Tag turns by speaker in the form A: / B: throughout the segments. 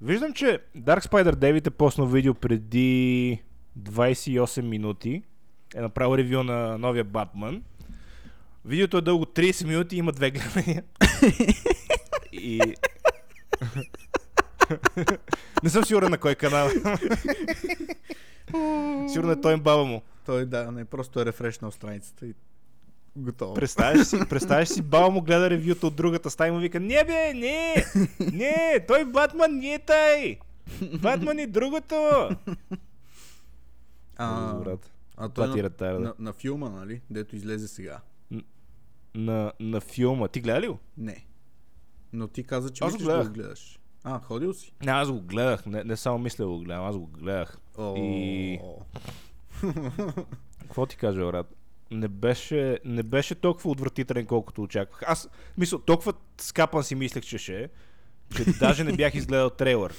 A: Виждам, че Dark Spider David е поснал видео преди 28 минути. Е направил ревю на новия Батман. Видеото е дълго 30 минути и има две гледания. и... Не съм сигурен на кой канал. Сигурно е той им баба му.
B: Той да, не просто е рефрешнал страницата и готово.
A: Представяш си, представяш си, баба му гледа ревюто от другата стая и му вика, не бе, не, не, той Батман не е тай. Батман е другото.
B: А, а той
A: ти е
B: на, на, на филма, нали? Дето излезе сега.
A: На, на филма. Ти гледа ли го?
B: Не. Но ти каза, че
A: Аз го
B: мислиш да го гледаш. А, ходил си?
A: Не, аз го гледах. Не, не само мисля го гледам, аз го гледах.
B: О,
A: И- Какво ти кажа, брат? Не беше, не беше толкова отвратителен, колкото очаквах. Аз, мисля, толкова скапан си мислех, че ще е, че даже не бях изгледал трейлър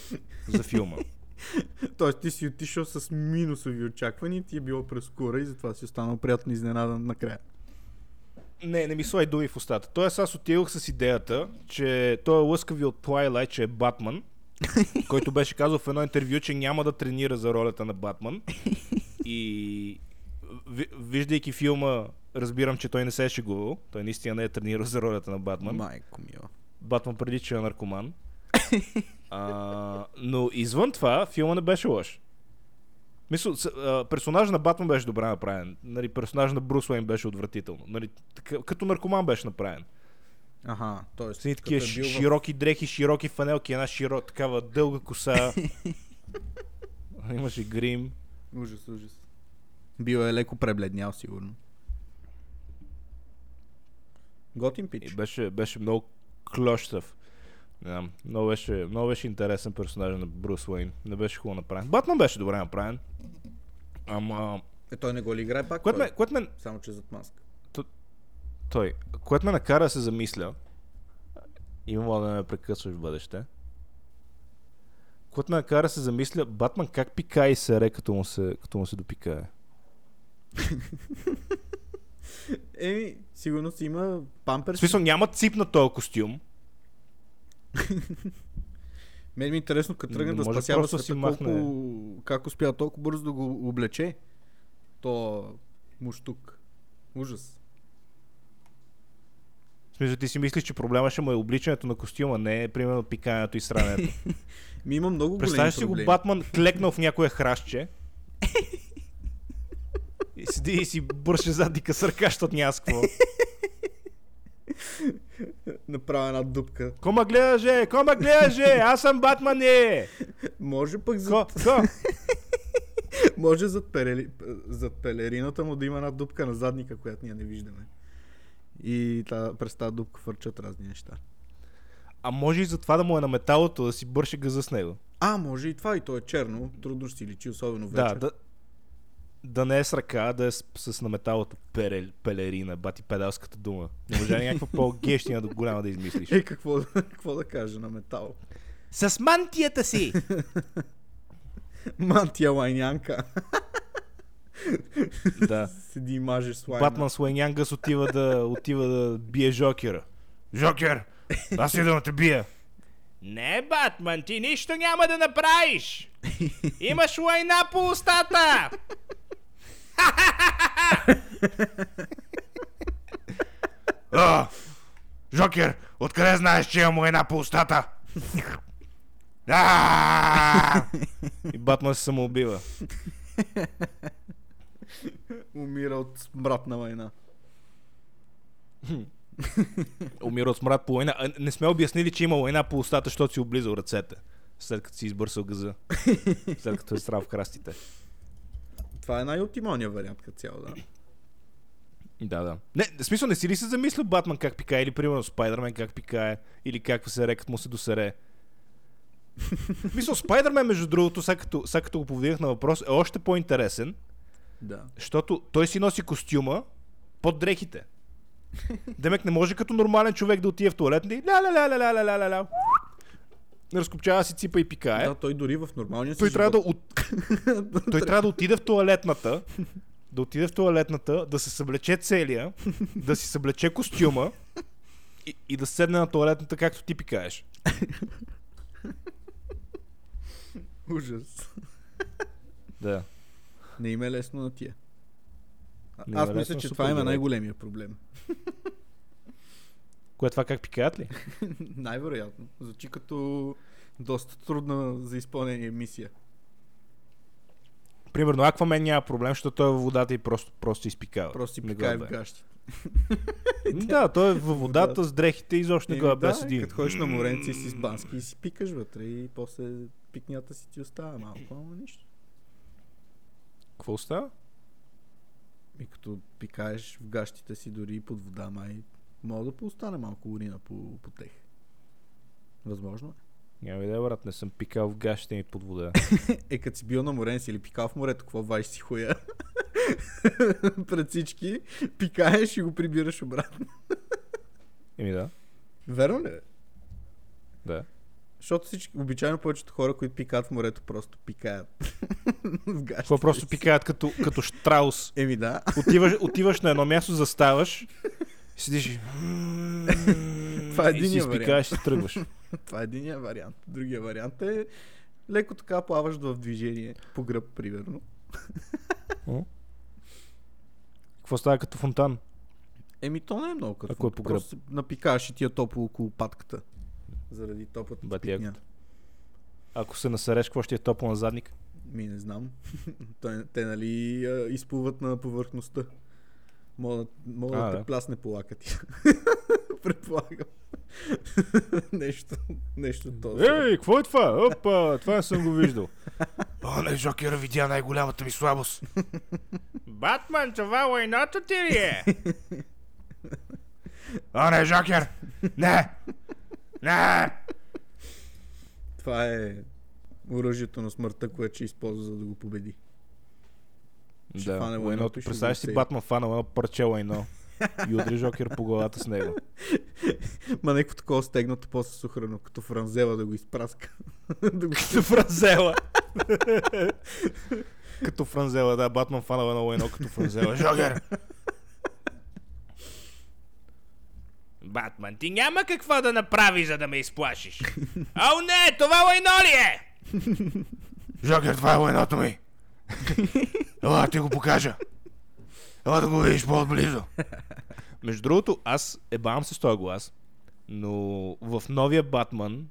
A: за филма.
B: Тоест ти си отишъл с минусови очаквания, ти е било прескоро и затова си останал приятно изненадан накрая.
A: Не, не ми слай думи в устата. Тоест аз отидох с идеята, че той е лъскави от Twilight, че е Батман, който беше казал в едно интервю, че няма да тренира за ролята на Батман. И виждайки филма, разбирам, че той не се е шегувал. Той наистина не е тренирал за ролята на Батман.
B: Майко мила.
A: Батман преди, че е наркоман. а, но извън това, филма не беше лош. Мисля, с- а, персонажът на Батман беше добре направен. Нали, персонажът на Брус Уейн беше отвратително. Нали, така, като наркоман беше направен.
B: Аха, т.е.
A: С такива
B: е бил
A: широки дрехи, широки фанелки, една широ, такава дълга коса. Имаше грим.
B: Ужас, ужас. Бил е леко пребледнял, сигурно. Готин
A: И
B: пич.
A: беше, беше много клощав. Не знам, много беше, много беше интересен персонаж на Брус Уейн. Не беше хубаво направен. Батман беше добре направен. Ама...
B: Е, той не го ли играе пак?
A: Което ме, което ме,
B: Само, че зад маска.
A: той, което ме накара да се замисля, и мога да ме прекъсваш в бъдеще, което ме накара да се замисля, Батман как пика и сере, като му се, като му се допикае.
B: Еми, сигурно си има
A: В
B: памперс.
A: смисъл, няма цип на този костюм.
B: Мен ми е интересно, като тръгне
A: Не
B: да спасява
A: си
B: света,
A: махне.
B: колко... как успя толкова бързо да го облече. То муштук. Ужас.
A: В смисъл, ти си мислиш, че проблема ще му е обличането на костюма, не е примерно пикането и срането.
B: Ми има много големи
A: Представяш си го. Батман клекнал в някое храстче и седи и си бърше задника с ръка, защото няма с какво.
B: Направя една дупка.
A: Кома гледаше? Кома гледаше? Аз съм Батман, е!
B: Може пък
A: Ко,
B: зад,
A: ко?
B: може зад, перели, зад пелерината му да има една дупка на задника, която ние не виждаме. И та, през тази дупка фърчат разни неща.
A: А може и за това да му е на металото, да си бърше газа с него.
B: А, може и това, и то е черно. Трудно ще си личи, особено вече.
A: Да, да, да не е с ръка, да е с, с на металото перел, пелерина, бати педалската дума. Не може някаква по-гещина до голяма да измислиш.
B: Е, какво, какво да кажа на метал?
A: С мантията си!
B: Мантия лайнянка.
A: да.
B: Седи и маже с лайна.
A: Батман с Лайнянгас отива да, отива да бие Жокера. Жокер! Аз идвам да те бия. Не, Батман, ти нищо няма да направиш! Имаш лайна по устата! А, Жокер, откъде знаеш, че имам лайна по устата? А! И Батман се самоубива.
B: Умира от смрат на война.
A: Умира от смрад по война. А, Не сме обяснили, че има война по устата, защото си облизал ръцете. След като си избърсал газа. След като е срал в храстите.
B: Това е най-оптималният вариант като цяло, да.
A: Да, да. Не, в смисъл, не си ли се замислил Батман как пикае, или примерно Спайдермен как пикае, или как се рекат му се досере. Смисъл, Спайдермен, между другото, сега като, сега като го повдигнах на въпрос, е още по-интересен,
B: Да.
A: защото той си носи костюма под дрехите. Демек не може като нормален човек да отиде в туалетна и ля ля ля ля ля ля ля ля разкопчава си ципа и пикае.
B: Да, той дори в нормалния си
A: Той трябва, да от... той трябва да отиде в туалетната, да отиде в туалетната, да се съблече целия, да си съблече костюма и, и да седне на туалетната, както ти пикаеш.
B: Ужас.
A: Да.
B: Не им е лесно на тия. А-
A: им
B: Аз
A: е
B: мисля, че това има най-големия проблем.
A: Кое това как пикаят ли?
B: Най-вероятно. Звучи като доста трудна за изпълнение мисия.
A: Примерно, Аквамен няма проблем, защото той е във водата и просто, просто изпикава.
B: Просто
A: е
B: в
A: бе.
B: гащите.
A: Да, той е във водата с дрехите и изобщо не го е
B: да,
A: без един.
B: като ходиш на моренци си с бански и си пикаш вътре и после пикнята си ти остава малко, ама нищо.
A: Какво става?
B: И като пикаеш в гащите си дори и под вода, май мога да поостане малко урина по, по тех. Възможно
A: Няма идея, брат, не съм пикал в гащите ми под вода.
B: е. Е, като си бил на моренци или пикал в морето, какво вадиш си хуя? Пред всички, пикаеш и го прибираш обратно.
A: Еми да,
B: Верно ли? е?
A: да.
B: Защото всички, обичайно повечето хора, които пикаят в морето, просто пикаят в
A: Какво просто
B: си.
A: пикаят като, като штраус.
B: Еми да.
A: Отиваш, отиваш на едно място, заставаш, седиш и...
B: Това е
A: и си изпикаеш и тръгваш.
B: Това е единия вариант. Другия вариант е леко така плаваш в движение, по гръб, примерно.
A: Какво става като фонтан?
B: Еми, то не е много като.
A: Ако е по гръб.
B: Просто напикаш и ти е топло около патката. Заради топлата
A: якото. Ако се насереш, какво ще е топло на задник?
B: Ми не знам. Той, те нали изплуват на повърхността. Мога, мога
A: А,
B: да те
A: да.
B: плясне по лакъти. Предполагам. нещо, нещо този.
A: Ей, какво е това? Опа, това не съм го виждал. О, не, Жокер видя най-голямата ми слабост. Батман, това лайното ти ли е? О, не, Жокер! Не! Не!
B: Това е оръжието на смъртта, което ще използва за да го победи. Ще
A: Да,
B: фане лайното
A: Представяш си. Батман фанал едно парче лайно и удри Жокер по главата с него.
B: Ма някакво такова стегнато, после сухрано, като франзела да го изпраска. да го...
A: Като франзела. като франзела, да, Батман фанал едно лайно като франзела. Жокер! Батман, ти няма какво да направи, за да ме изплашиш. О, не, това лайно ли е? Жокер, това е лайното ми. Ела, ти го покажа. Ела да го видиш по-отблизо. Между другото, аз ебавам се с този глас, но в новия Батман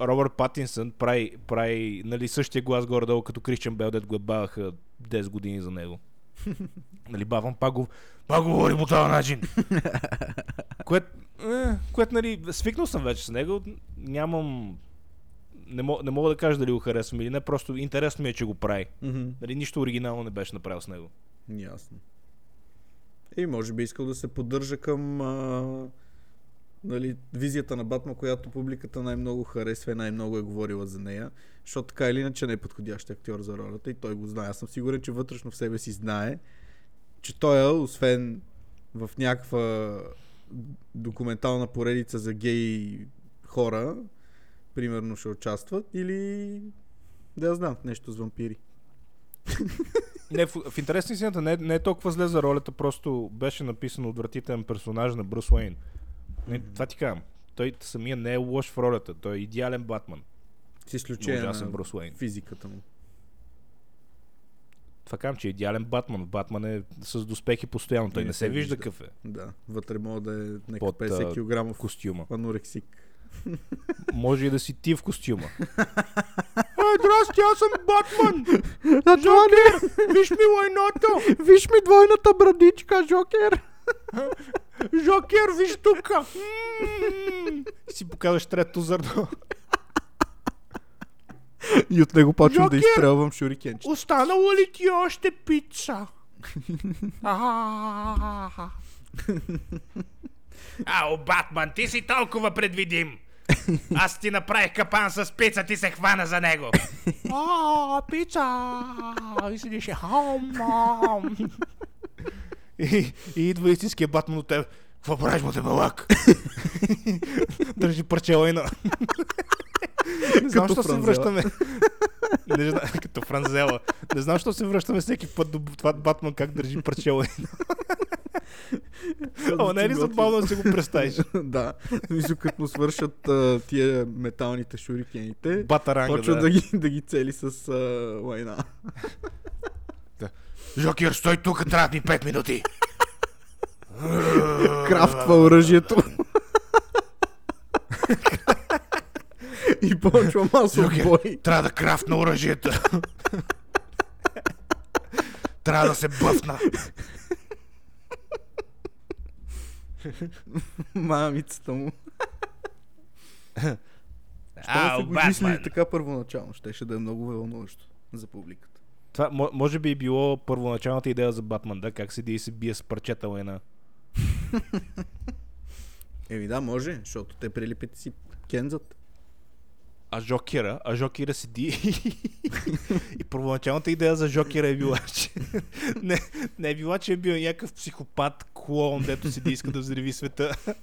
A: Робърт Патинсън прави, прави нали, същия глас горе-долу като Кристиан Бел, дет го ебаваха 10 години за него. нали, бавам, пак го, пак го говори по този начин. Което, е, което, нали, свикнал съм вече с него, нямам... Не, мога, не мога да кажа дали го харесвам или не, просто интересно ми е, че го прави.
B: Мгм.
A: Нали, нищо оригинално не беше направил с него.
B: Ясно. И може би искал да се поддържа към а, нали, визията на Батма, която публиката най-много харесва и най-много е говорила за нея, защото така или иначе не е подходящ актьор за ролята и той го знае. Аз съм сигурен, че вътрешно в себе си знае, че той е, освен в някаква документална поредица за гей хора, примерно ще участват, или да я знам, нещо с вампири.
A: Не, в, в интерес на истината не, не е толкова зле за ролята, просто беше написан отвратителен персонаж на Брус Уейн. Не,
B: Мгм.
A: Това ти казвам. Той самия не е лош в ролята, той е идеален Батман.
B: С изключение на
A: Брус Уейн.
B: физиката му.
A: Това казвам, че е идеален Батман. Батман е с доспехи постоянно. Той не, се вижда какъв е
B: Да, вътре мога да е някакъв
A: Под,
B: 50
A: а,
B: кг
A: костюма.
B: анорексик.
A: Може и да си ти в костюма. Ей, здрасти, аз съм Батман!
B: А това не
A: Виж ми лайното!
B: Виж ми двойната брадичка, Жокер!
A: Жокер, виж тук! Си показваш трето зърно.
B: И от него почвам да изстрелвам шурикенчета.
A: Останала ли ти още пица? Ао, Батман, ти си толкова предвидим. Аз ти направих капан с пица, ти се хвана за него. А, пица! И седиш, хам, хам. И, и идва истинския Батман от теб. Какво правиш, му тебалак? Държи парче лайна. Не знам,
B: Като
A: що се връщаме. Не знам, като Франзела. Не знам, що се връщаме всеки път до това Батман как държи парче лайна. Ама не е ли забавно да си го представиш?
B: да. Мисля, като му свършат а, тия металните шурикените,
A: Батаранга,
B: почва
A: да.
B: да. ги, да ги цели с а, лайна.
A: Жокер, стой тук, трябва ми 5 минути.
B: Крафтва оръжието. И почва масов
A: Жокер,
B: бой.
A: трябва да крафтна оръжието. трябва да се бъфна.
B: Мамицата му. Що са го
A: Батман.
B: така първоначално? Щеше да е много вълнуващо за публиката.
A: Това мо- може би е било първоначалната идея за Батман, да? Как седи и се бие с парчета лайна.
B: Еми да, може, защото те прилипите си кензат.
A: А Жокера, а Жокера седи и първоначалната идея за Жокера е била, че не, не е била, че е бил някакъв психопат, клоун, дето седи иска да взриви света.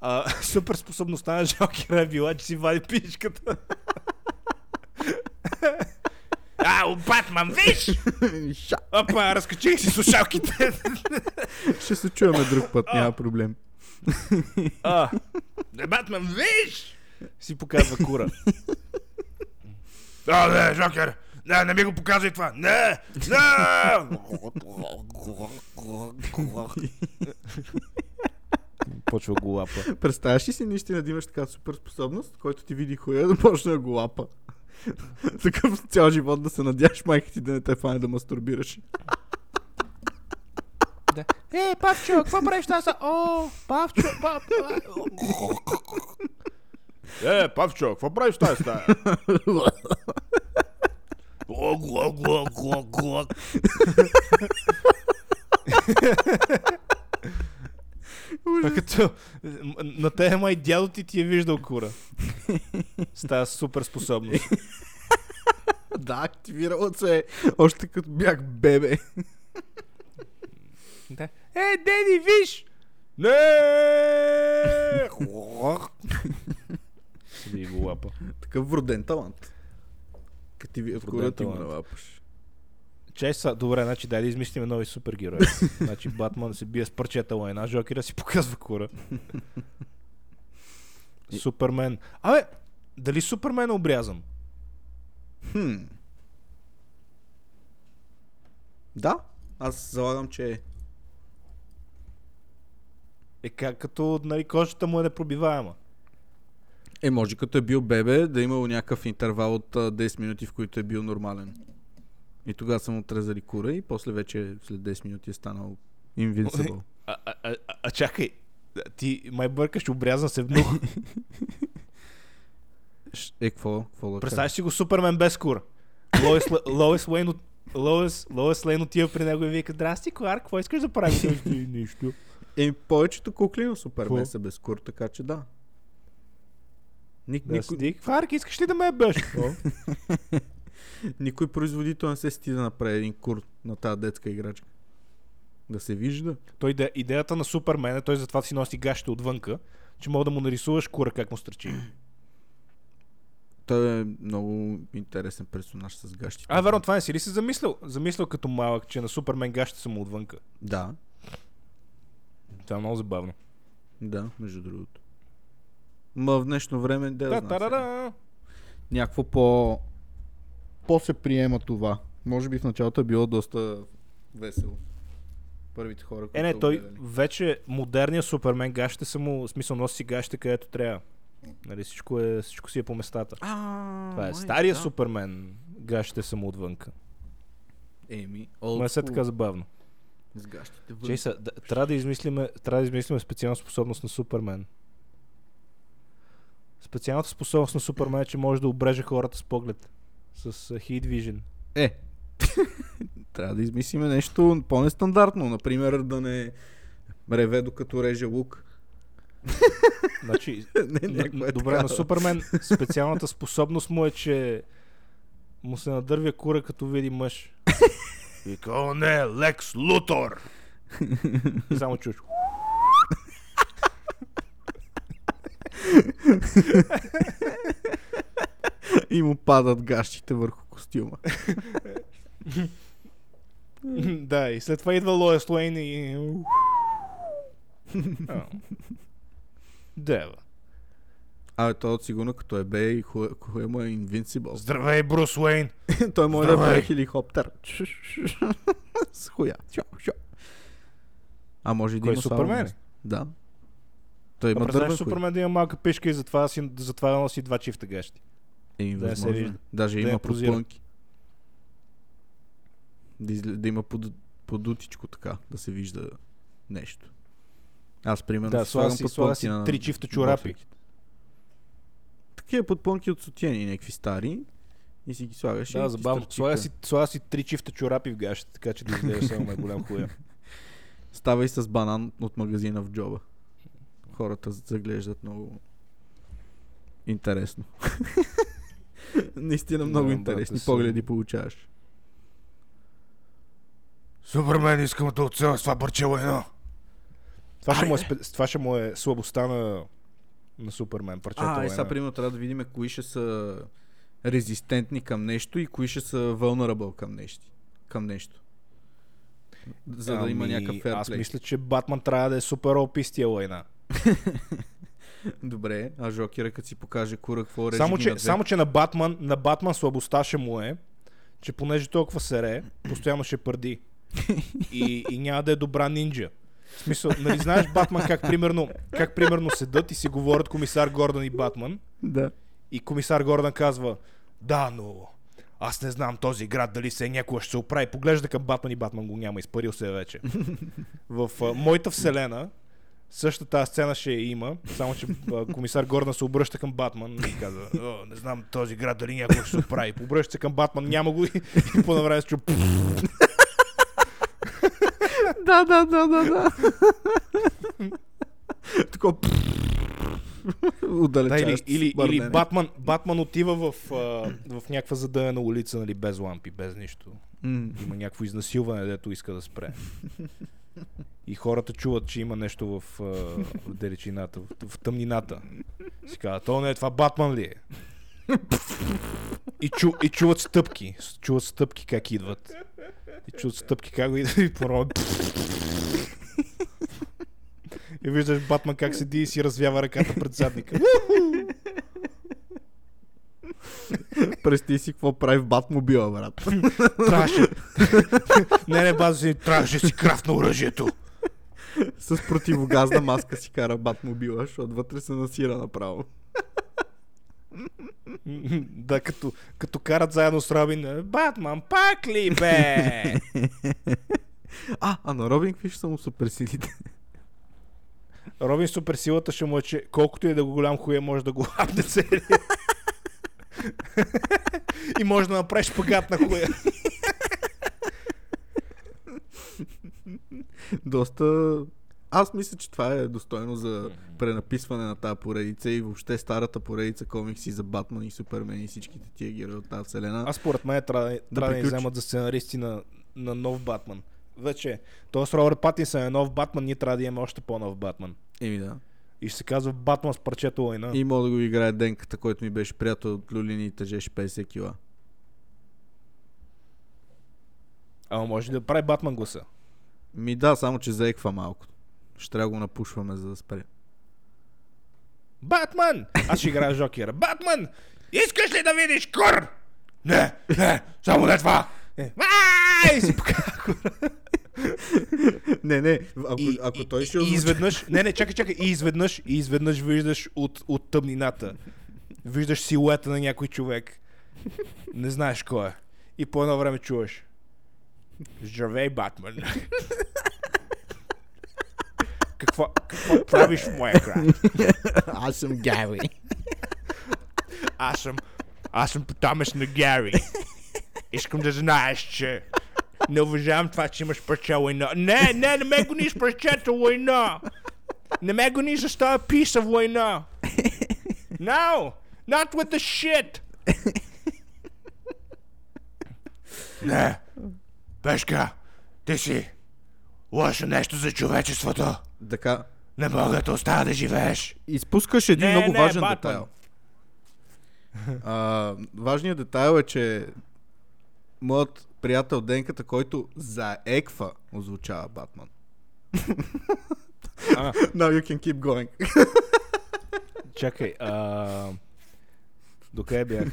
A: А, супер способността на Жокера е била, че си вади пичката. Ау, Батман, виж! Опа, разкачих си слушалките.
B: Ще се чуваме друг път, няма проблем.
A: А, Батман, виж! Си показва кура. А, не, Жокер! Не, не ми го показвай това! Не! Не! Почва го лапа.
B: Представяш ли си наистина да имаш така супер способност, който ти види хуя да почне да го лапа? Такъв цял живот да се надяш майка ти да не те фане да мастурбираш.
A: Е, Павчо, какво правиш тази? О, Павчо, пап... Е, Павчо, какво правиш тази стая? Глок, глок, глок, глок, глок. А като на те май дядо ти ти е виждал кура. С тази супер способност.
B: да, активирало се е още като бях бебе.
A: Да. Е, деди, виж! Не! Седи и го лапа.
B: Такъв вроден талант. Като ти ви от
A: Вроден
B: кура ти го налапаш.
A: Чай са, добре, значи дай да измислим нови супергерои. значи Батман се бие с парчета лайна, Жокера си показва кура. Супермен. Абе, дали Супермен е обрязан?
B: Хм. Да, аз залагам, че е.
A: Е как като нали, кожата му е непробиваема.
B: Е, може като е бил бебе, да е имало някакъв интервал от а, 10 минути, в които е бил нормален. И тогава са му отрезали кура и после вече след 10 минути е станал invincible.
A: А, а, а, а, чакай, ти май бъркаш обрязан се внух.
B: Ш- Е, какво? Какво да
A: Представяш си го Супермен без кура. Лоис, Лоис Лейн от Лоис, Лоис Лейн отива при него и вика, здрасти, Кларк, какво искаш да правиш? Нищо.
B: кажа? Е, повечето кукли на Супермен са без кур, така че да. Ник,
A: Да
B: никой,
A: седи, Кларк, искаш ли да ме ебеш?
B: никой производител не се сти да направи един кур на тази детска играчка. Да се вижда.
A: Той иде, идеята на Супермен е, той затова си носи гащите отвънка, че мога да му нарисуваш кура как му стърчи.
B: Той е много интересен персонаж с гащите.
A: А, верно, това не си ли си замислил? Замислил като малък, че на Супермен гащите са му отвънка.
B: Да,
A: Това е много забавно.
B: да, между другото. Ма в днешно време, да,
A: Да,
B: знам сега.
A: тарара.
B: някакво по... по се приема това. Може би в началото е било доста весело. Първите хора, които
A: Е, не, той
B: гледали.
A: вече модерният Супермен гащите са му, смисъл носи си гащите където трябва. Нали, всичко, е, всичко си е по местата.
B: А,
A: Това е
B: май,
A: стария
B: да.
A: Супермен. Гащите са му отвънка.
B: Еми,
A: Но е все така забавно.
B: С гащите вън.
A: Чейса, да, трябва да измислиме, трябва да измислиме специална способност на Супермен. Специалната способност на Супермен е, че може да обреже хората с поглед. С Heat Vision.
B: Е, трябва да измислиме нещо по-нестандартно. Например, да не реве докато реже лук.
A: Значи,
B: не, някаква е
A: добре, на Супермен специалната способност му е, че му се надървя кура, като види мъж. О не, Лекс Лутор! И само чуш.
B: И му падат гащите върху костюма.
A: да, и след това идва Лоес Лейн и... Дева.
B: Абе, той от сигурно като е бе и кое, му е Invincible.
A: Здравей, Брус Уейн!
B: той може да е
A: Здравей.
B: хеликоптер. С хуя. А може и да
A: Кой е
B: има само
A: Супермен?
B: Да. Той
A: Ма
B: има дървен хуй.
A: Супермен да има малка пешка и затова, си, затова носи два чифта гащи.
B: Еми,
A: Да не се
B: е.
A: вижда.
B: Даже
A: Да
B: има подплънки. Да, да има под, подутичко така, да се вижда нещо. Аз примерно
A: Да,
B: си
A: слага
B: слагам
A: си, слага си
B: на
A: три чифта чорапи.
B: Такива подплънки от сутиени, някакви стари. И си ги слагаш
A: Да, забавно. Слага си, слага си три чифта чорапи в гащите, така че да изглежда само е голям хуя.
B: Става и с банан от магазина в джоба. Хората заглеждат много интересно. Наистина много
A: Да,
B: интересни
A: брате,
B: погледи
A: съм-
B: получаваш.
A: Супермен, искам да оцеля с това парче лайна. Това ще, му е, това ще му е слабостта на, на Супермен, парчето
B: А, и
A: лайна.
B: сега примерно трябва да видим кои ще са резистентни към нещо и кои ще са vulnerable към нещо. Към нещо. За да има
A: Ами,
B: някакъв
A: Аз
B: fair
A: мисля, че Батман трябва да е супер опи с тия лайна.
B: Добре, а Жокера като си покаже кура какво режи
A: Само че, само, че на Батман, на Батман слабостта ще му е, че понеже толкова сере, постоянно ще пърди. И, и няма да е добра нинджа. В смисъл, нали знаеш Батман как примерно, как примерно седат и си говорят комисар Гордън и Батман
B: Да.
A: и комисар Гордън казва да, но аз не знам този град дали се някога ще се оправи. Поглежда към Батман и Батман го няма, изпарил се е вече. В а, моята вселена същата тази сцена ще я има, само че комисар Гордън се обръща към Батман и казва, О, не знам този град дали някога ще се оправи. Обръща се към Батман, няма го и, и по навреме се чу
B: Да, да, да, да, да. Такова
A: Да, или, или, или. Батман, Батман отива в, а, в някаква задънена улица, нали, без лампи, без нищо. Има някакво изнасилване, дето иска да спре. И хората чуват, че има нещо в, в далечината, в, в тъмнината. Си казват, то не е това Батман ли е? И, чу, и чуват стъпки. Чуват стъпки как идват. И чуват стъпки как го идват и по И виждаш Батман как седи и си развява ръката пред задника.
B: Представи си какво прави в Батмобила, брат.
A: Трябваше. не, не, база си, трябваше си крафт на оръжието.
B: С противогазна маска си кара Батмобила, защото вътре се насира направо.
A: да, като, като карат заедно с Робин. е, Батман, пак ли бе?
B: А, а на Робин какви ще са му суперсилите?
A: Робин суперсилата ще му е, че колкото и да го голям хуя, може да го хапне цели. и може да направиш шпагат на хуя.
B: Доста... Аз мисля, че това е достойно за пренаписване на тази поредица и въобще старата поредица комикси за Батман и Супермен и всичките тия герои от тази вселена.
A: Аз според мен трябва да, трябва да
B: приключи.
A: вземат за сценаристи на, на нов Батман. Вече, т.е. Робърт Патинсън е нов Батман, ние трябва да имаме още по-нов Батман.
B: Еми да.
A: И ще се казва Батман с парчето лайна.
B: И мога да го играе Денката, който ми беше приятел от Люлини и тежеше 50 кила.
A: Ама може да прави Батман гласа?
B: Ми да, само че заеква малко. Ще трябва да го напушваме, за да спре.
A: Батман! Аз ще играя Жокера. Батман! Искаш ли да видиш кур? Не, не, само не това! Е, Ай! Си.
B: Не, не, ако,
A: и,
B: ако той ще
A: и, изведнъж, не, не, чакай, чакай, и изведнъж, и изведнъж виждаш от, от тъмнината. Виждаш силуета на някой човек. Не знаеш кой е. И по едно време чуваш. Здравей, Батман. Какво, какво правиш в моя град?
B: Аз съм Гари.
A: Аз съм, аз съм потомък на Гари. Искам да знаеш, че не уважавам това, че имаш парче война. Не, не, не ме гониш парчето война. Не ме гониш за тази писа война. No, not with the shit. Не, Пешка, ти си лошо нещо за човечеството.
B: Така,
A: Не мога да оставя да живееш.
B: изпускаш един
A: Не,
B: много
A: не,
B: важен
A: Батман.
B: детайл. А, важният детайл е, че моят приятел Денката, който заеква, озвучава Батман. Now you can keep going.
A: чакай, а... Докъде бях?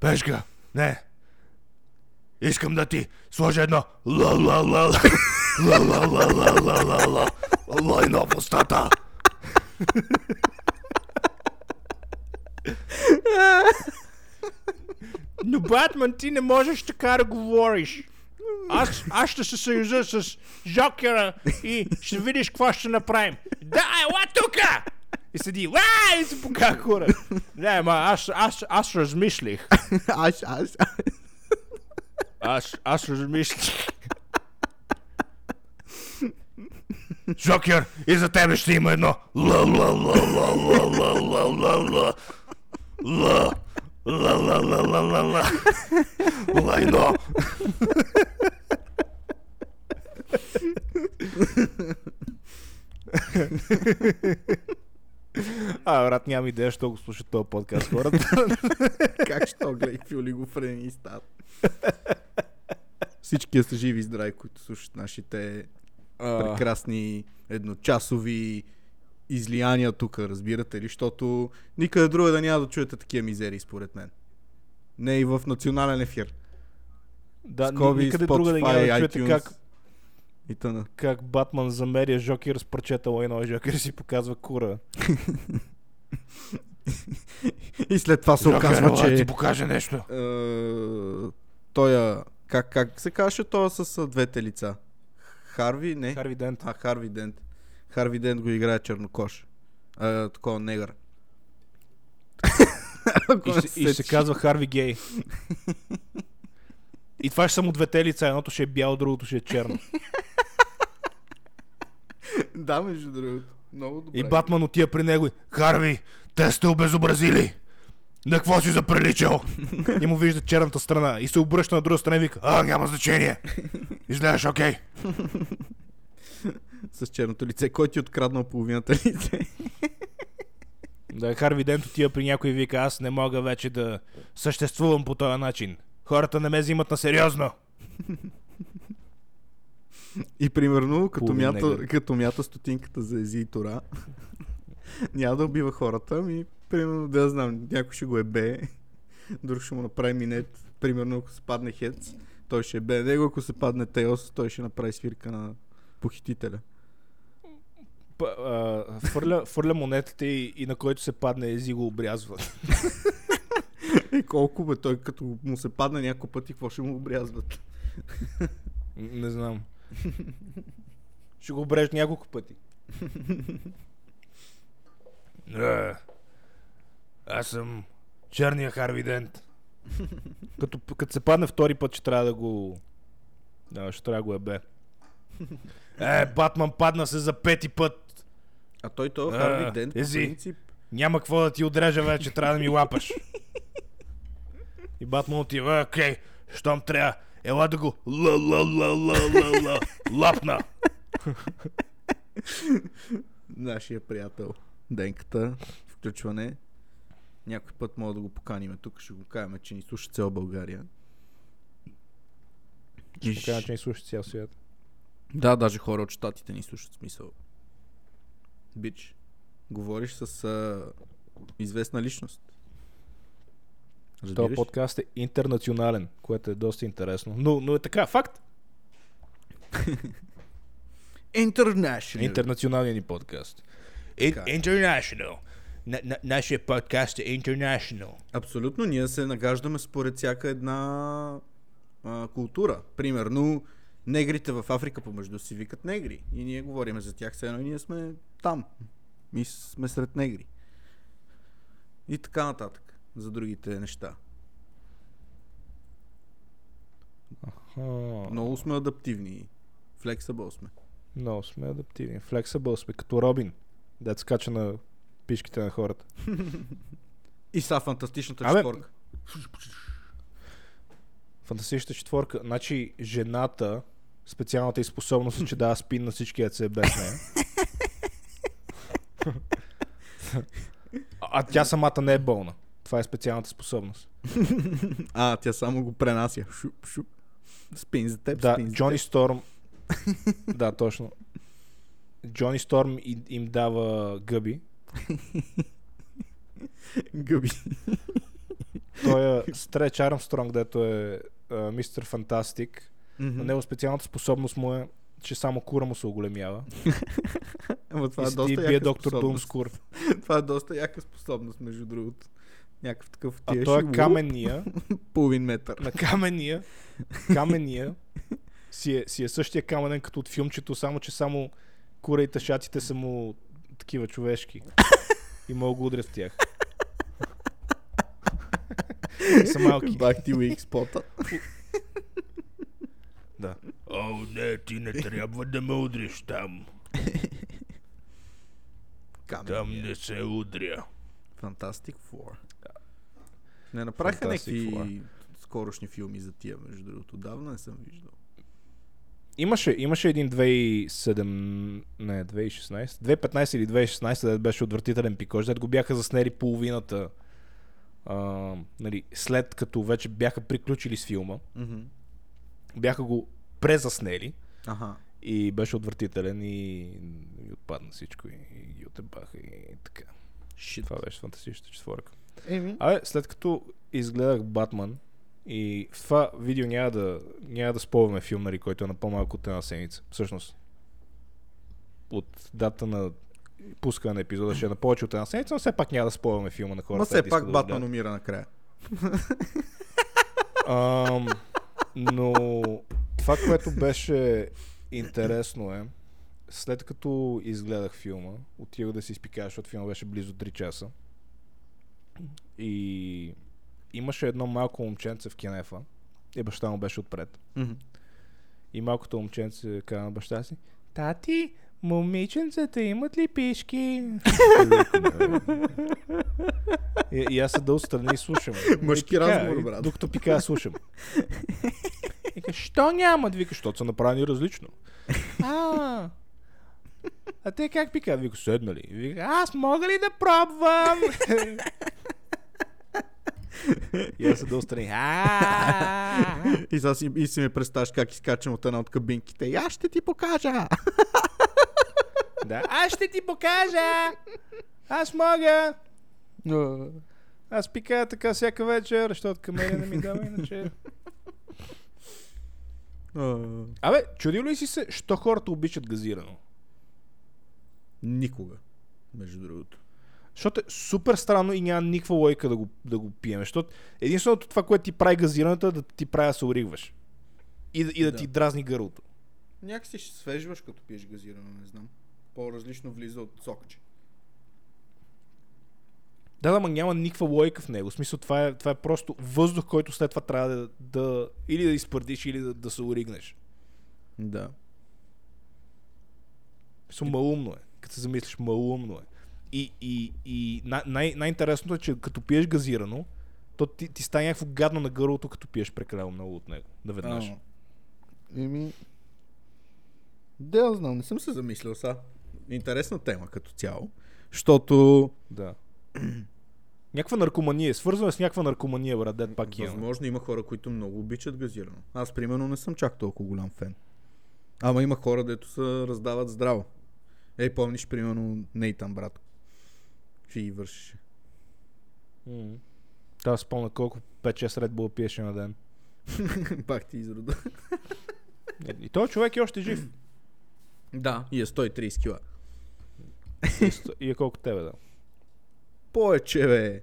A: Пешка, не. Искам да ти сложа едно ла ла ла ла ла ла в устата. Но, Батман, ти не можеш така да говориш. Аз, аз ще се съюза с Жокера и ще видиш какво ще направим. Да, ела тука! И седи, ла, и се пока хора. Не, ма, аз, аз, аз размислих.
B: Аз, аз, аз.
A: Аз, аз размислих. Жокер, и за тебе ще има едно ла ла ла ла ла ла ла ла ла ла ла ла ла ла ла ла лайно. А, брат, нямам идея, що го слушат този подкаст хората.
B: Как ще гледай какви олигофрени стават? Всички са живи и здрави, които слушат нашите прекрасни едночасови излияния тук, разбирате ли? Защото никъде друга да няма да чуете такива мизерии, според мен. Не и в национален ефир.
A: Да,
B: Скоби,
A: никъде друга да няма да чуете
B: iTunes.
A: как,
B: И тъна.
A: как Батман замеря Жокер с парчета лайно и Жокер си показва кура.
B: И след това се оказва,
A: ела,
B: че...
A: ти покаже нещо.
B: Е, тоя... Как, как се каже това с а, двете лица? Харви? Не.
A: Харви Дент.
B: А, Харви Дент. Харви Дент го играе чернокош. А, такова негър.
A: И, ще, и ще се казва Харви Гей. И това ще са му двете лица. Едното ще е бяло, другото ще е черно.
B: Да, между другото. Много добре.
A: И Батман отива при него и Харви, те сте обезобразили. На какво си заприличал? и му вижда черната страна. И се обръща на друга страна и вика, а, няма значение. Изглеждаш окей.
B: С черното лице. Кой ти е откраднал половината лице?
A: Да, Харви Дент отива при някой и вика, аз не мога вече да съществувам по този начин. Хората не ме взимат на сериозно.
B: И примерно, като мята, като мята стотинката за ези и тора, няма да убива хората, ми примерно, да знам, някой ще го ебе, друг ще му направи минет, примерно ако се падне хец, той ще ебе него, ако се падне Теос, той ще направи свирка на похитителя.
A: П- а, фърля, фърля монетите и, и на който се падне ези го обрязва.
B: И колко бе, той като му се падне няколко пъти, какво ще му обрязват?
A: Не знам. Ще го обрежда няколко пъти. Аз съм черния Харви Дент. като, като се падне втори път, ще трябва да го... Да, ще трябва да го ебе. Е, Батман падна се за пети път.
B: А той
A: А,
B: Харви Дент, по
A: ези.
B: принцип,
A: Няма какво да ти отрежа вече, трябва да ми лапаш. И Батман отива, окей, щом трябва, ела да го ла ла ла ла ла ла лапна.
B: нашия приятел Денката, включване. Някой път мога да го поканим тук, ще го кажем, че ни слуша цяла България.
A: Ще кажа, че ни слушат цял свят.
B: Да, даже хора от щатите ни слушат смисъл. Бич, говориш с а, известна личност.
A: Този
B: Разбираш?
A: подкаст е интернационален, което е доста интересно. Но, но е така, факт.
B: International.
A: Интернационален ни подкаст.
B: Така.
A: international. На, на, нашия подкаст е international.
B: Абсолютно, ние се нагаждаме според всяка една а, култура. Примерно, негрите в Африка помежду си викат негри. И ние говорим за тях, все едно и ние сме там. И сме сред негри. И така нататък. За другите неща.
A: А,
B: Много сме адаптивни. Флексабъл сме.
A: Много сме адаптивни. Flexible сме, като Робин. Дет скача на пишките на хората.
B: И са фантастичната
A: Абе,
B: четворка.
A: Фантастичната четворка. Значи, жената, специалната и способност е, че дава спин на всички яйца е без нея. а тя самата не е болна. Това е специалната способност.
B: А, тя само го пренася. Шуп, шуп. Спин за теб,
A: Да,
B: спин за
A: Джони
B: теб.
A: Сторм. да, точно. Джони Сторм и- им дава гъби.
B: Гъби.
A: Той е Стреч Армстронг, дето е мистер Фантастик. На него специалната способност му е, че само кура му се оголемява.
B: Ама това
A: и
B: е доста
A: бие доктор
B: способност.
A: Думскур.
B: Това е доста яка способност, между другото. Някакъв такъв
A: А той е каменния,
B: половин метър.
A: на камения, камения си е, си е същия каменен като от филмчето, само че само кура и тъшаците са му такива човешки. И мога го удря с тях. И са малки.
B: Бах ти уик спота.
A: Да. О, не, ти не трябва да ме удриш там.
B: Камен.
A: не се удря.
B: Fantastic Four. Не направиха някакви скорошни филми за тия, между другото. Давно не съм виждал.
A: Имаше, имаше един 2007, не, 2016, 2015 или 2016, дето беше отвратителен пикош, дето го бяха заснели половината, а, нали, след като вече бяха приключили с филма,
B: Мгм.
A: бяха го презаснели
B: Аха.
A: и беше отвратителен и, и отпадна всичко и, и ги отебаха и така.
B: Шит.
A: Това беше фантастичната четворка.
B: Еми.
A: Абе, след като изгледах Батман и в това видео няма да, няма да спомняме филм, нали, който е на по-малко от една седмица. Всъщност, от дата на пускане на епизода ще е на повече от една седмица, но все пак няма да спомняме филма на хората.
B: Ма все пак
A: да
B: Батман умира накрая.
A: Ам, но това, което беше интересно е, след като изгледах филма, отидох да си изпикая, защото филма беше близо 3 часа. И имаше едно малко момченце в кенефа. И баща му беше отпред.
B: Мгм.
A: И малкото момченце каза на баща си, Тати, момиченцата имат ли пишки? и, и аз седа отстрани и слушам.
B: Мъжки
A: И
B: разговор,
A: и
B: брат.
A: Докато пика, слушам. Вика, що нямат? Вика, защото са направени различно. А, а те как пикаят? Вика, седнали. Вика, аз мога ли да пробвам? и аз седа отстрани. А,
B: И сега си, и си ми представяш как изкачам от една от кабинките. И аз ще ти покажа.
A: Да, аз ще ти покажа. Аз мога. Аз пикая така всяка вечер, защото камеля не ми дава иначе. Абе, чудил ли си се, що хората обичат газирано?
B: Никога. Между другото.
A: Защото е супер странно и няма никаква лойка да го, да го пием. Защото единственото това, което ти прави газираната, е да ти прави да се оригваш. И, да- и да,
B: Да.
A: ти дразни гърлото.
B: Някакси ще свежваш като пиеш газирано, не знам. По-различно влиза от сокче.
A: Да, да, ма няма никаква лойка в него. В смисъл, това е, това е просто въздух, който след това трябва да, да или да изпърдиш, или да, да се оригнеш.
B: Да.
A: Мисъл, малумно е. Като се замислиш, малумно е. И, и, и най- най- най-интересното е, че като пиеш газирано, то ти, ти стане някакво гадно на гърлото, като пиеш прекалено много от него. Наведнъж.
B: А, Еми... Да, я знам, не съм се замислял са. Интересна тема като цяло. Защото
A: Да. някаква наркомания. Свързана с някаква наркомания, брат, дед пак имаме.
B: възможно има хора, които много обичат газирано. Аз, примерно, не съм чак толкова голям фен. Ама има хора, дето се раздават здраво. Ей, помниш, примерно, Нейтан, брат. Ще ги вършиш.
A: М. Та спомня колко 5-6 Red Bull пиеше на ден.
B: Пак ти изрода.
A: И този човек е още жив.
B: Да. И е 130 кила.
A: И е колко тебе, да.
B: Повече, бе.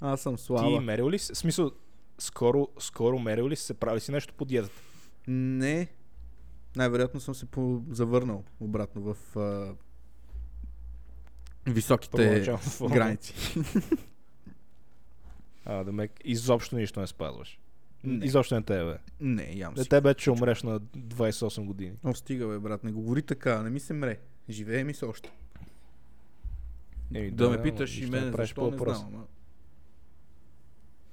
B: Аз съм
A: Ти
B: слаба.
A: мерил ли си? Смисъл, скоро, скоро мерил ли си се прави си нещо по диетата?
B: Не. Най-вероятно съм се завърнал обратно в а... високите граници.
A: А, да ме изобщо нищо не спазваш.
B: Не.
A: Изобщо не тебе.
B: Не, ям
A: Не
B: си.
A: тебе, че умреш на 28 години.
B: О, стига, бе, брат, не говори така, не ми се мре. Живее ми се още.
A: Еми,
B: да, ме
A: ама
B: питаш и мен, защо
A: по
B: не знам. Ама...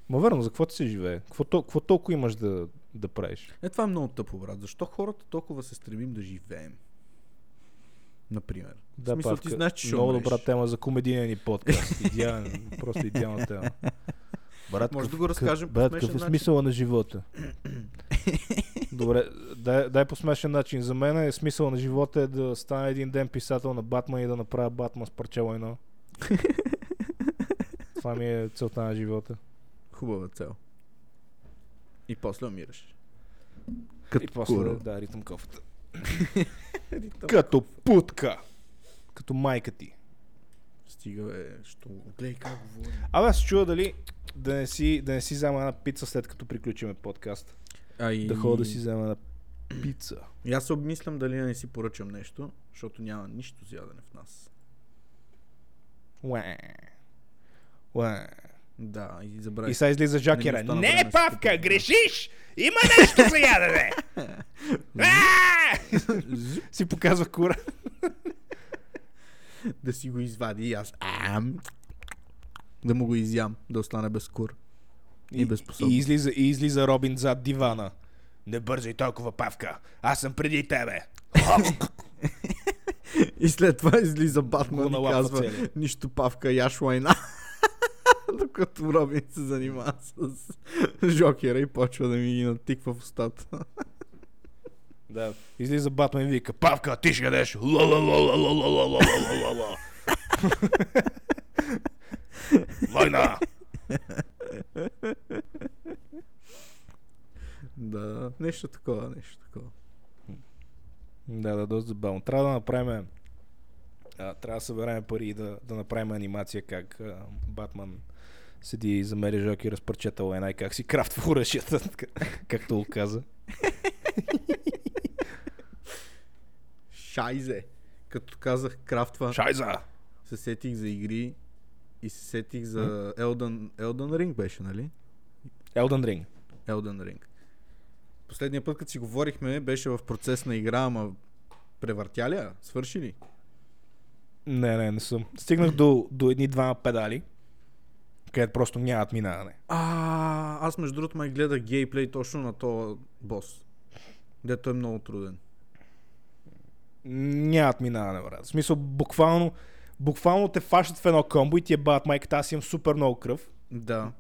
A: Ма верно, за какво ти се живее? Какво, какво толкова имаш да, да правиш?
B: Е, това е много тъпо, брат. Защо хората толкова се стремим да живеем? Например.
A: Да,
B: в смисъл,
A: Павка,
B: ти знаеш, че
A: Много
B: умреш.
A: добра тема за комедийния ни подкаст. Идеален, просто идеална тема. Брат,
B: Може
A: какъв-
B: да го разкажем по
A: брат, какъв е смисъла на живота? Добре, дай, дай по смешен начин. За мен е смисъл на живота е да стане един ден писател на Батман и да направя Батман с парче лайно. Това ми е целта на живота.
B: Хубава цел. И после умираш.
A: и после,
B: кура.
A: да, ритъм кофата. Като путка. Като майка ти.
B: Стига, бе, що... Глей как говори.
A: Абе, аз чува дали да не си, да не си взема една пица след като приключиме подкаст.
B: А и...
A: Да ходя да си взема една пица.
B: И аз се обмислям дали да не си поръчам нещо, защото няма нищо за ядене в нас.
A: Уе. Уе.
B: Да, и забравих.
A: И сега излиза Жакера.
B: Не
A: Не, Павка, грешиш! Има нещо за ядене! Си показва кура.
B: да си го извади и аз. Ам, да му го изям, да остане без кур. И безспособен.
A: И излиза, и излиза Робин зад дивана. Не бързай толкова, Павка. Аз съм преди тебе.
B: И след това излиза Батман и казва,
A: целия.
B: нищо павка, яш лайна. Докато Робин се занимава с жокера и почва да ми ги натиква в устата.
A: Да. Излиза Батман и вика, Павка, ти ще ядеш. Ла-ла-ла-ла-ла-ла-ла-ла-ла-ла. Война!
B: да, нещо такова, нещо такова.
A: Да, да, доста забавно. Трябва да направим... А, трябва да съберем пари и да, да направим анимация как а, Батман седи и замери жоки, разпърчета лайна и как си крафтва оръжията, както го каза.
B: Шайзе! Като казах крафтва,
A: Шайза!
B: се сетих за игри и се сетих за Elden, Elden Ring беше, нали?
A: Elden Ring.
B: Elden Ring. Последния път, като си говорихме, беше в процес на игра, ама превъртя ли? Свърши ли?
A: Не, не, не съм. Стигнах до, до едни двама педали, където просто нямат минаване.
B: А, аз между другото май гледах гейплей точно на този бос. Дето е много труден.
A: Нямат минаване, брат. В смисъл, буквално, буквално те фащат в едно комбо и ти е бат майката, аз имам супер много кръв.
B: Да.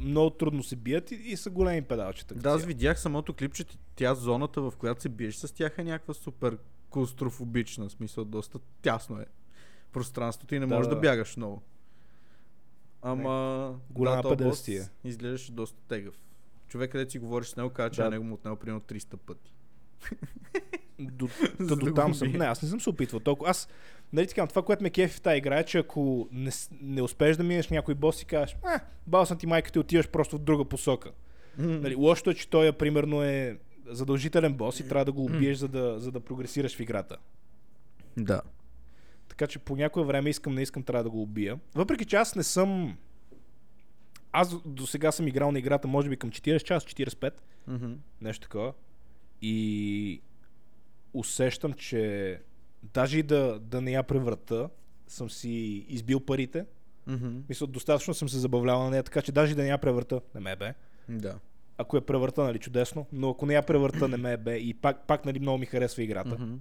A: Много трудно се бият и, и са големи педалчета.
B: Да, аз видях самото клипче, тя зоната, в която се биеш с тях е някаква супер клаустрофобична, смисъл доста тясно е пространството и не
A: Да,
B: можеш да,
A: да.
B: бягаш много. Ама
A: Голяма
B: да,
A: педерастия.
B: изглеждаше доста тегъв. Човек, където си говориш с него, каза, че
A: Да.
B: на него му отнел примерно 300 пъти.
A: До, до, до там съм. Не, аз не съм се опитвал толкова. Аз, нали така, това, което ме кефи в тази игра е, че ако не, не успееш да минеш някой бос и кажеш, а, бал съм ти майката и отиваш просто в друга посока. Нали, лошото е, че той примерно е задължителен бос и трябва да го убиеш, за да, за да прогресираш в играта.
B: Да.
A: Така че по някое време искам, не искам, трябва да го убия. Въпреки че аз не съм... Аз до сега съм играл на играта, може би към 40 час, 45,
B: Мгм.
A: нещо такова. И усещам, че даже и да, да не я преврата, съм си избил парите.
B: Мгм.
A: Мисля, достатъчно съм се забавлявал на нея, така че даже и да не я преврата, не ме бе.
B: Да.
A: Ако я превърта, нали, чудесно, но ако не я превърта, не ме бе. И пак, пак нали, много ми харесва играта.
B: Мгм.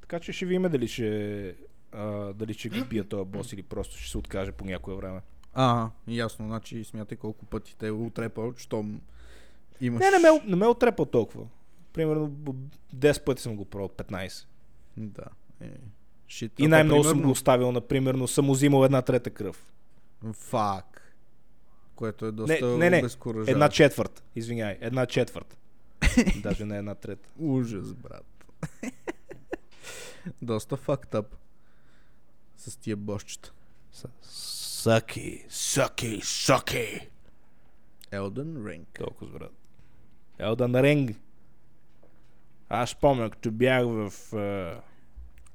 A: Така че ще видим дали ще, а, дали ще го бия този бос или просто ще се откаже по някое време.
B: Ага, ясно. Значи смятай колко пъти те е утрепал, щом имаш...
A: Не, не ме, не ме е отрепал толкова. Примерно б- 10 пъти съм го пробвал, 15.
B: Да. Е. Шит.
A: И най-много съм го оставил, например, но съм взимал една трета кръв.
B: Фак. Което е доста
A: Не, не, не. Една четвърт. Извиняй, една четвърт. Даже не една трета.
B: Ужас, брат. доста fucked up. С тия бощчета.
A: Съки, съки, съки.
B: Elden Ring.
A: Толкова, брат. Елден Ринг. Аз спомня, като бях в е,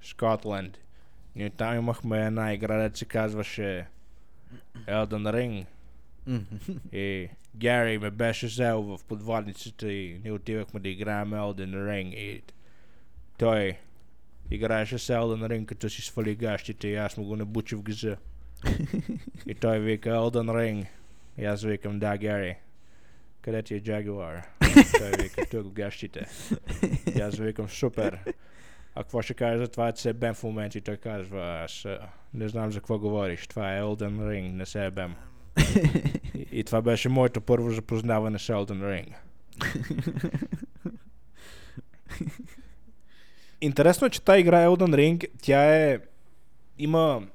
A: Шотланд. Ние там имахме една игра, дето се казваше Ring.
B: Мгм.
A: И Гари ме беше взел в подводницата и ние отивахме да играем Elden Ring и той играеше с Elden Ring като си свали гащите и аз му го набучи в гъза. и той вика Elden Ring. И аз викам да, Гари. Къде ти е Jaguar? Той вика тук гащите. И аз викам супер. А какво ще кажеш за това, че се бем в момента? И той казва, аз не знам за какво говориш. Това е Elden Ring, не се бем. И, и това беше моето първо запознаване с Elden Ring. Интересно е, че тази игра Elden Ring, тя е... Има...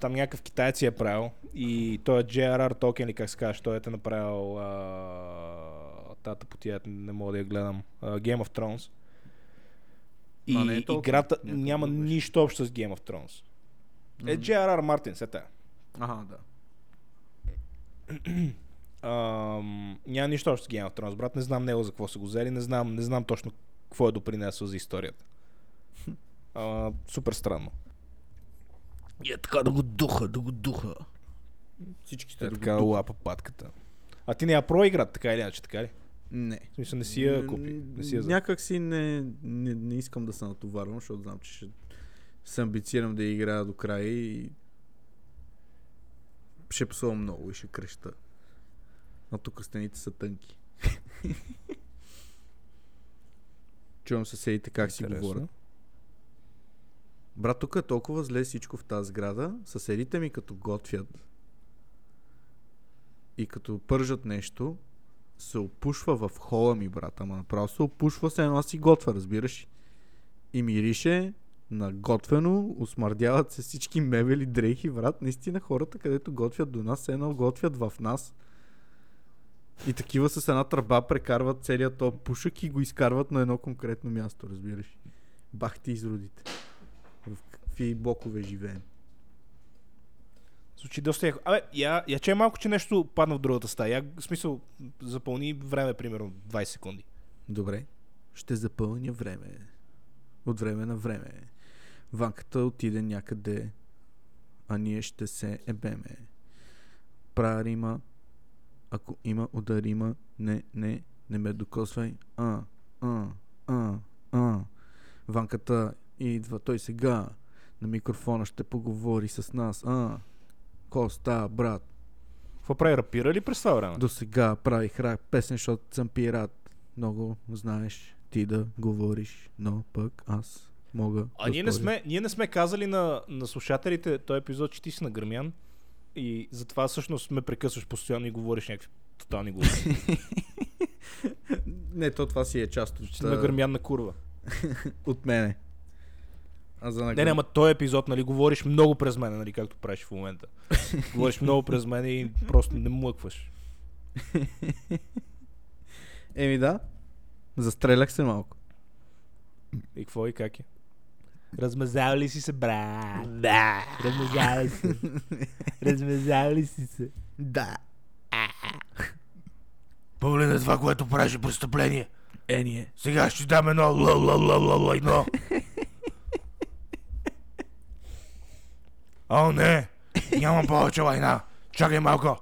A: Там някакъв китаец е правил и той е JRR Tolkien или как се казва, той е направил а... тата потия, не мога да я гледам. А, Game of Thrones. И
B: А, не е Tolkien,
A: играта
B: някакъв
A: няма
B: беше.
A: нищо общо с Game of Thrones. Е JRR Мартин, се тая.
B: Ага, да.
A: Ам, няма нищо общо с Game of Thrones, брат. Не знам него за какво са го взели. Не знам, не знам точно какво е допринесло за историята. А, супер странно.
B: И е така да го духа, да го духа. Всичките
A: Е,
B: да
A: така лапа патката. А ти не я проиграт, така или иначе, така ли?
B: Не.
A: В смисъл не си я купи. Не си я за...
B: Някак си не, не, не искам да се натоварвам, защото знам, че ще се амбицирам да играя до края и ще псувам много и ще креща. А тук стените са тънки. Чувам съседите как си
A: Интересно.
B: говорят. Брат, тук е толкова зле всичко в тази сграда. Съседите ми като готвят и като пържат нещо, се опушва в хола ми, брат. Ама направо се опушва се едно си готва, разбираш? И мирише на готвено, усмърдяват се всички мебели, дрехи, брат. Наистина хората, където готвят до нас, едно готвят в нас. И такива с една тръба прекарват целият то пушък и го изкарват на едно конкретно място, разбираш? Бах ти изродите. В какви блокове живеем.
A: Звучи доста яко. Абе, я, я че малко, че нещо падна в другата стая. Я, в смисъл, запълни време, примерно 20 секунди.
B: Добре. Ще запълня време. От време на време. Ванката отиде някъде, а ние ще се ебеме. Правя рима. Ако има ударима, не, не, не ме докосвай. А, а, а, а. Ванката идва той сега. На микрофона ще поговори с нас. А, ко става, брат?
A: Какво прави, рапира ли през това време?
B: До сега правих рак песен, защото съм пират. Много знаеш ти да говориш, но пък аз мога
A: А
B: да
A: ние не, сме, ние не сме казали на, на слушателите този епизод, че ти си на Гърмян и затова всъщност ме прекъсваш постоянно и говориш някакви тотални глупости.
B: Не, то това си е част от,
A: Че си на Гърмян на курва.
B: от мене. А за
A: Не, не, ама този епизод, нали, говориш много през мене, нали, както правиш в момента. говориш много през мене и просто не млъкваш.
B: Еми да, застрелях се малко.
A: И какво и как е? Размазал ли си се, брат? Да. Размазал ли се? Размазал ли си се?
B: Да.
A: Погледна това, което правиш престъпление.
B: Е, ние.
A: Сега ще дам едно ла ла ла ла ла едно. О, не! Няма повече война! Чакай малко!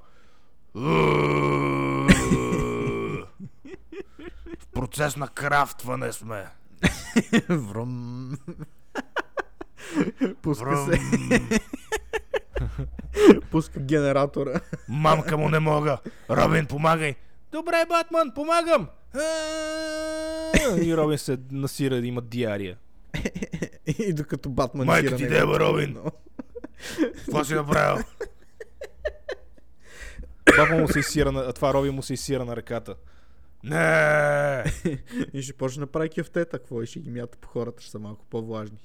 A: В процес на крафтване сме.
B: Връм. Пуска се. Пуска генератора.
A: Мамка му не мога. Робин, помагай. Добре, Батман, помагам. И Робин се насира да има диария.
B: И докато Батман
A: Майка ти деба, Робин. Какво си направил? Баба му се изсира на... а Това Робин му се изсира на ръката. Не!
B: И ще почне да прави кефтета, какво и ще ги мята по хората, ще са малко по-влажни.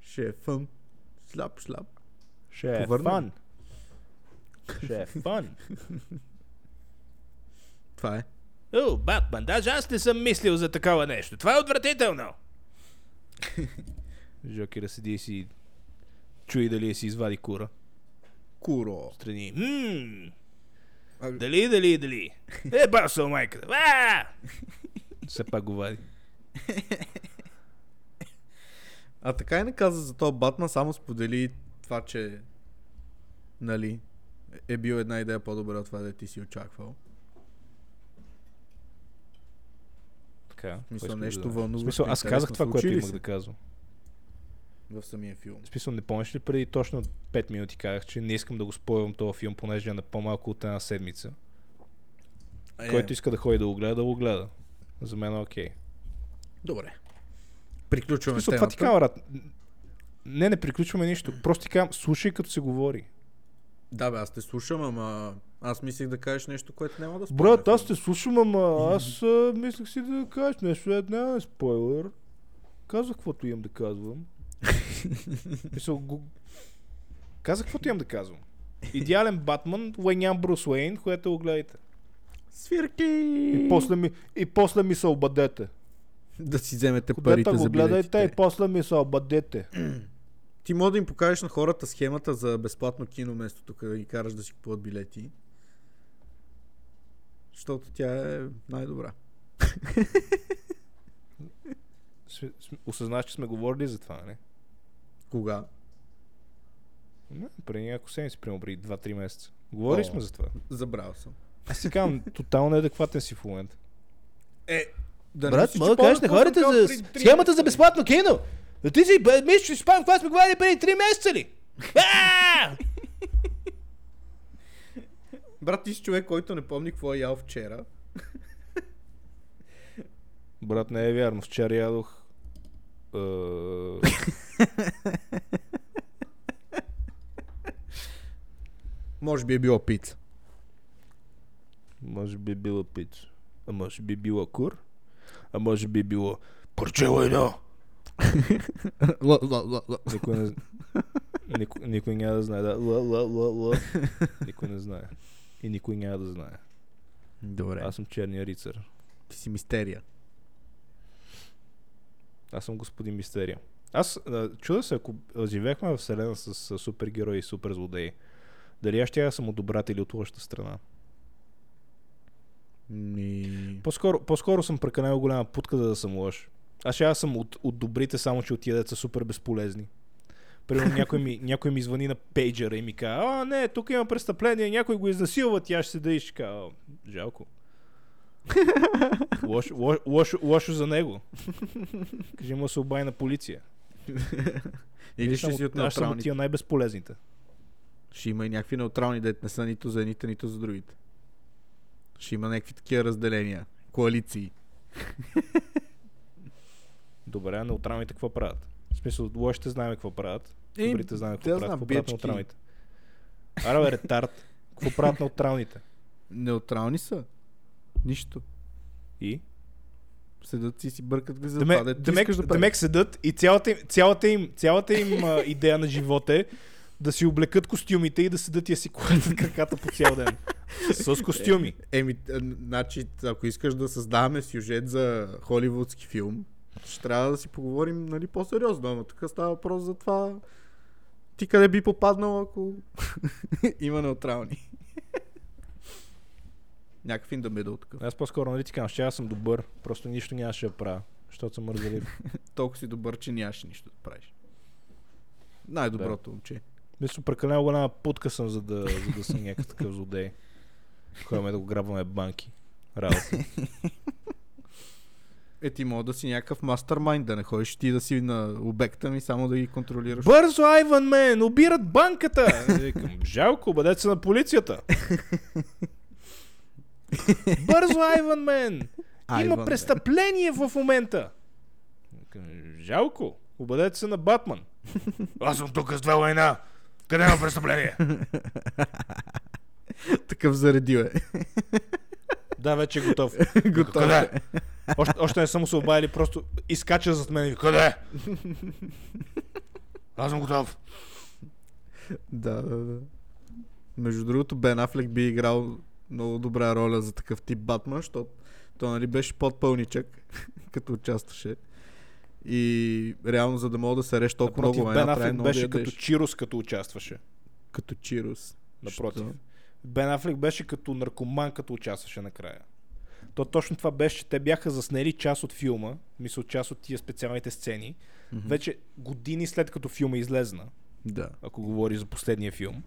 B: ще е фън. Сляп, сляп.
A: Ще е. Ще е.
B: Това е.
A: О, Батман, даже аз не съм мислил за такова нещо. Това е отвратително. Жокера седи и си чуи дали си извади кура.
B: Куро.
A: Страни. Ммм.
B: А-
A: Дали, дали, дали. Е, басъл майката. А! Все пак го вади.
B: А така и не каза за този Батман, само сподели това, че нали, е бил една идея по-добра от това, да ти си очаквал.
A: Така.
B: Мисля, нещо
A: да-
B: вълнуващо,
A: смисъл, аз казах това, което имах да казвам.
B: В самия филм.
A: В смисъл, не помниш ли преди точно 5 минути казах, че не искам да го спойвам този филм, понеже е на по-малко от една седмица.
B: Е,
A: Който иска да ходи да го гледа, да го гледа. За мен е окей.
B: Добре.
A: В
B: Приключваме
A: смисъл, това ти
B: темата.
A: казвам, брат. Не, не приключваме нищо. Просто ти казвам, слушай като се говори.
B: Да, бе, аз те слушам, ама аз мислех да кажеш нещо, което няма да
A: Брат, аз те слушам, ама аз а, мислех си да кажеш нещо, е, няма е спойлер. Казах каквото имам да казвам. Мисъл, го... Казах каквото имам да казвам. Идеален Батман, Уейнян Брус Уейн, което го гледайте.
B: Свирки!
A: И после ми, и после ми се обадете.
B: Да си вземете
A: Ходете
B: парите
A: го
B: за
A: гледайте и
B: билетите.
A: после ми се обадете.
B: Ти може да им покажеш на хората схемата за безплатно кино, вместо тук да ги караш да си купуват билети. Защото тя е най-добра.
A: Осъзнаш, че сме говорили за това, не?
B: Кога?
A: Не, преди няколко седмици, примерно преди 2-3 месеца. Говорили
B: О.
A: сме за това.
B: Забравил съм.
A: Аз си казвам, тотално неадекватен си в момента.
B: Е, да
C: Брат, мога да кажеш на хората за схемата за
B: бе.
C: безплатно кино. Да ти си бе, мислиш, че си спомням какво сме говорили преди 3 месеца ли?
B: Брат, ти си човек, който не помни какво е ял вчера.
A: Брат, не е вярно. Вчера ядох... Е...
B: Може би е било пица.
A: може би била пица. А може би била кур. А може би било... Парчело едно! Никой не... Никой, никой няма да знае. Да. Ла, ла, ла, ла. Никой не знае. И никой няма да знае.
B: Добре.
A: Аз съм черния рицар.
B: Ти си мистерия.
A: Аз съм господин Мистерия. Аз чуда се, ако живеехме в вселена с, а, супергерои и супер злодеи, дали аз ще съм от добрата или от лошата страна.
B: Ми...
A: По-скоро, по-скоро съм прекалено голяма путка, за да съм лош. Аз ще аз съм от, от добрите, само че от тия деца супер безполезни. Примерно някой ми, някой ми звъни на пейджера и ми казва, а не, тук има престъпление, някой го изнасилва, тя ще се да и ще кажа, «А, жалко. лошо, лошо, лошо, лошо за него. Кажи му да се обади на полиция.
B: Или
A: Аз
B: ще си от
A: Аз
B: неутралните.
A: тия най-безполезните.
B: Ще има и някакви неутрални, дет не са нито за едните, нито за другите. Ще има някакви такива разделения. Коалиции.
A: Добре, а неутралните какво правят? В смисъл, лошите знаем какво правят.
B: Е,
A: Добрите знаем какво правят. Какво правят неутралните? Аре, бе, ретард. Какво правят неутралните?
B: Неутрални са. Нищо.
A: И?
B: Седат и си бъркат ги за
A: Демек,
B: това. ти
A: демек,
B: да
A: демек седат и цялата им, цялата им, цялата им а, идея на живота е да си облекат костюмите и да седат и да си колят краката по цял ден. С костюми.
B: Еми, а, значи, ако искаш да създаваме сюжет за холивудски филм, ще трябва да си поговорим нали, по-сериозно. Ама тук става въпрос за това ти къде би попаднал, ако има неутрални. Някакъв in the middle такъв.
A: Аз по-скоро нали ти казвам, ще аз съм добър, просто нищо нямаше да правя, защото съм мързелив.
B: Толкова си добър, че нямаше нищо да правиш. Най-доброто момче.
A: Мисля, прекалено голяма путка съм, за да, за да съм някакъв такъв злодей. Ходим да го грабваме банки. Работа.
B: Е, ти мога да си някакъв мастермайнд, да не ходиш ти да си на обекта ми, само да ги контролираш.
A: Бързо, Айван Мен! Обират банката! Викам, жалко, бъдете се на полицията. Бързо, Айван Мен! Има
B: Мен.
A: престъпление в момента. Жалко, обадете се на Батман. Аз съм тук с две война. Къде има престъпление?
B: Такъв заредил е.
A: Да, вече е готов.
B: Готов.
A: Къде? Още, още не съм се обадили, просто изкача зад мен и къде? Аз съм готов.
B: Да, да, да. Между другото, Бен Афлек би играл много добра роля за такъв тип Батман, защото той нали беше подпълничък, като участваше. И реално, за да мога да се реш толкова
A: Напротив,
B: много
A: Бен Афлек беше
B: да
A: като. Чирус, като участваше.
B: като Чирус.
A: Напротив.
B: Що?
A: Бен Афлек беше като наркоман, като участваше накрая. То точно това беше, че те бяха заснели част от филма, мисля част от тия специалните сцени,
B: Мгм.
A: вече години след като филма излезна,
B: Да.
A: ако говори за последния филм.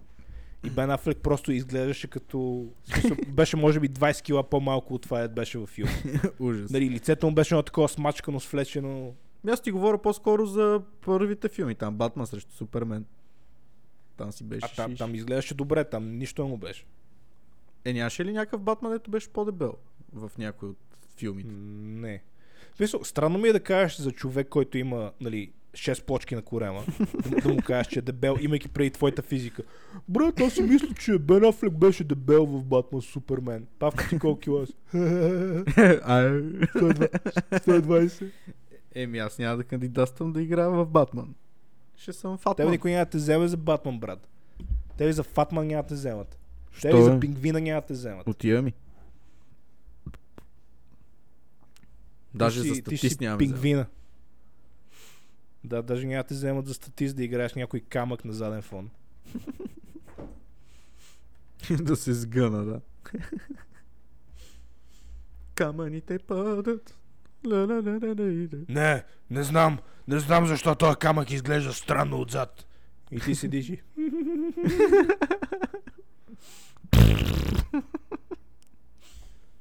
A: И Бен Афлек просто изглеждаше като... беше може би 20 кила по-малко от това, дето беше във филма.
B: Ужас.
A: Нали, лицето му беше едно такова смачкано, свлечено.
B: Аз ти говоря по-скоро за първите филми. Там Батман срещу Супермен. Там си беше
A: А там, там изглеждаше добре, там нищо не му беше.
B: Е, нямаше ли някакъв Батман, дето беше по-дебел в някой от филмите?
A: Не. Смисъл, странно ми е да кажеш за човек, който има нали, 6 плочки на корема, да, да му кажеш, че е дебел, имайки преди твоята физика. Брат, аз си мисля, че Бен Афлек беше дебел в Батман Супермен. Павка ти колко кила си? 120.
B: Еми, аз няма да кандидатствам да играя в Батман. Ще съм
A: Тебе
B: Фатман.
A: никой няма да те вземе за Батман, брат. Тебе за Фатман няма да те вземат.
B: Що
A: Тебе за
B: бе?
A: Пингвина няма да те вземат.
B: Отива ми. Даже
A: Ти
B: за
A: си- ти си
B: статист няма да взема.
A: пингвина. Да, даже няма да те вземат за статист да играеш някой камък на заден фон.
B: да се сгъна, да. Камъните падат.
A: Не, не знам. Не знам защо този камък изглежда странно отзад. И ти седиш и...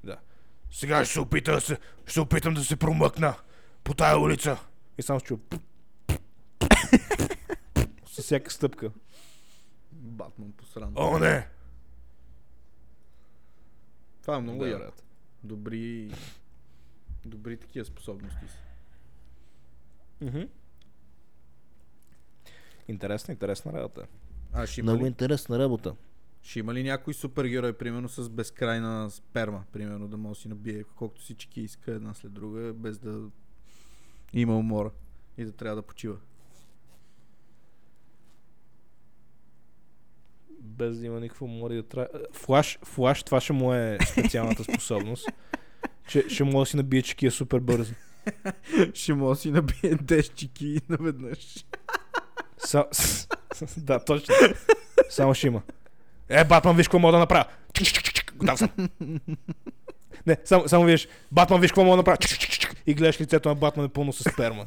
A: да. Сега ще се опита се... Ще се опитам да се промъкна по тая улица. И само ще. С всяка стъпка.
B: Батман посран.
A: О, не!
B: Това е много
A: Да.
B: Добри... Добри такива способности си.
A: Мгм. Интересна, интересна работа.
B: А ще има,
C: Много
B: ли,
C: интересна работа.
B: ще има ли някой супергерой, примерно с безкрайна сперма, примерно да може да си набие колкото си чеки иска една след друга, без да има умора и да трябва да почива.
A: Без да има никакво мори да трябва... Флаш, флаш, това ще му е специалната способност. Ще, ще може да си набие чекия супер бързо.
B: Ще може да си набие 10 чеки наведнъж.
A: Са, да, точно. Само ще има. Е, Батман, виж какво мога да направя. Чик, чик, чик, чик, Готов съм. Не, само, само виж. Батман, виж какво мога да направя. Чик, чик, чик, чик. И гледаш лицето на Батман е пълно с сперма.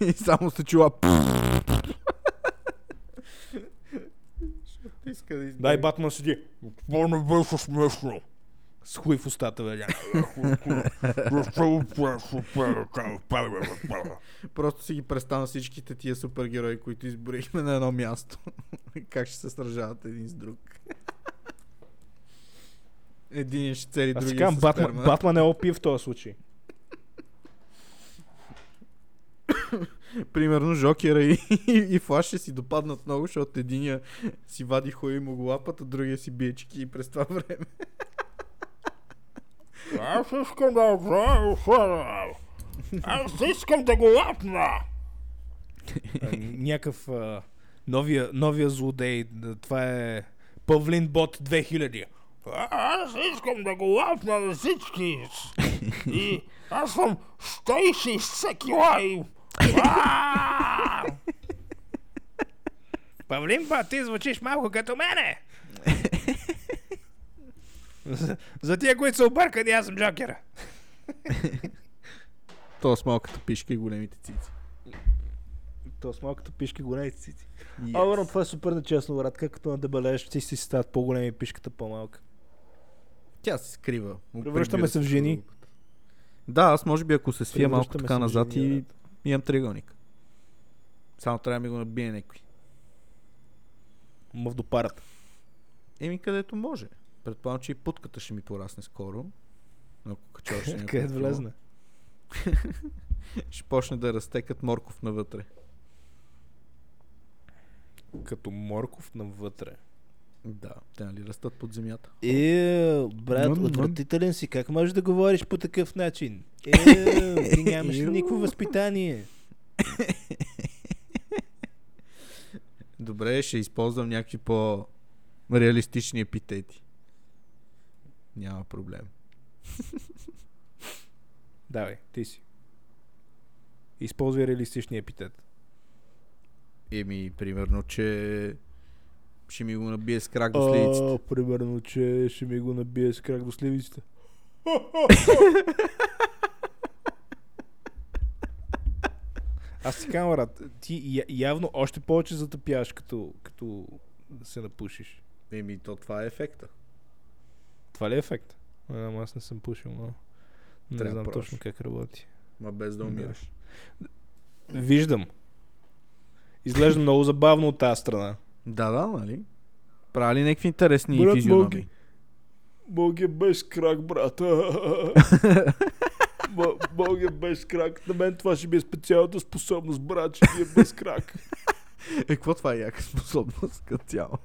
B: и само се чува. Иска да
A: Да, и
B: избега.
A: Батман седи. Това не беше смешно. С хуй в устата, бе.
B: Просто си ги представя всичките тия супергерои, които изборихме на едно място. как ще се сражават един с друг. Един ще цели
A: Аз си
B: другия
A: казвам, Батман. Батман е опи в този случай.
B: Примерно Жокера и, и, и Флаш ще си допаднат много, защото единия си вади хуй и му го лапат, а другия си бие чеки и през това време.
A: Аз искам да правя Аз искам да го лапна. Някакъв а, новия, новия злодей. Това е Павлин Бот 2000. Аз искам да го лапна на всички. И аз съм 160 кила и... Павлин Бот, ти звучиш малко като мене. За, за тия, които са объркани, аз съм Джокера.
B: То с малката пишка и големите цици.
A: То с малката пишка големите цици.
B: Yes.
A: А, верно, това е супер нечестно, брат. Как като надебелееш, ти си стават по-големи и пишката по-малка.
B: Тя се скрива.
A: Превръщаме се в жени.
B: Да, аз може би ако се свия малко така назад
A: жени,
B: и
A: брат.
B: имам триъгълник. Само трябва да ми го набие някой.
A: Ма в допарата.
B: Еми където може. Предполагам, че и путката ще ми порасне скоро. Ако кача още няколко
A: Къде
B: кила.
A: влезна?
B: Ще почне да расте като морков навътре.
A: Като морков навътре.
B: Да, те нали растат под земята.
C: Е, брат,
B: Мън,
C: отвратителен си. Как можеш да говориш по такъв начин? Е, ти нямаш никакво възпитание.
B: Добре, ще използвам някакви по-реалистични епитети. Няма проблем.
A: Давай, ти си. Използвай реалистичния епитет.
B: Еми, примерно, че ще ми го набие с крак до сливиците.
A: А, примерно, че ще ми го набие с крак до сливиците. Аз ти казвам, брат, ти явно още повече затъпяваш, като, като се напушиш.
B: Еми, то това е ефекта.
A: Това ли е ефект? А, Ама аз не съм пушил, но не
B: Трябва
A: знам
B: да
A: точно
B: пробваш.
A: как работи.
B: Ма без да
A: Да.
B: умираш.
A: Виждам. Изглежда много забавно от тази страна.
B: Да, да, нали? Правили някакви интересни
A: Брат,
B: физиономии.
A: Моги. Боги без крак, брата. Бог е без крак. На мен това ще ми е специалната способност, брат, че ги е без крак.
B: Е, какво това е яка способност като цяло?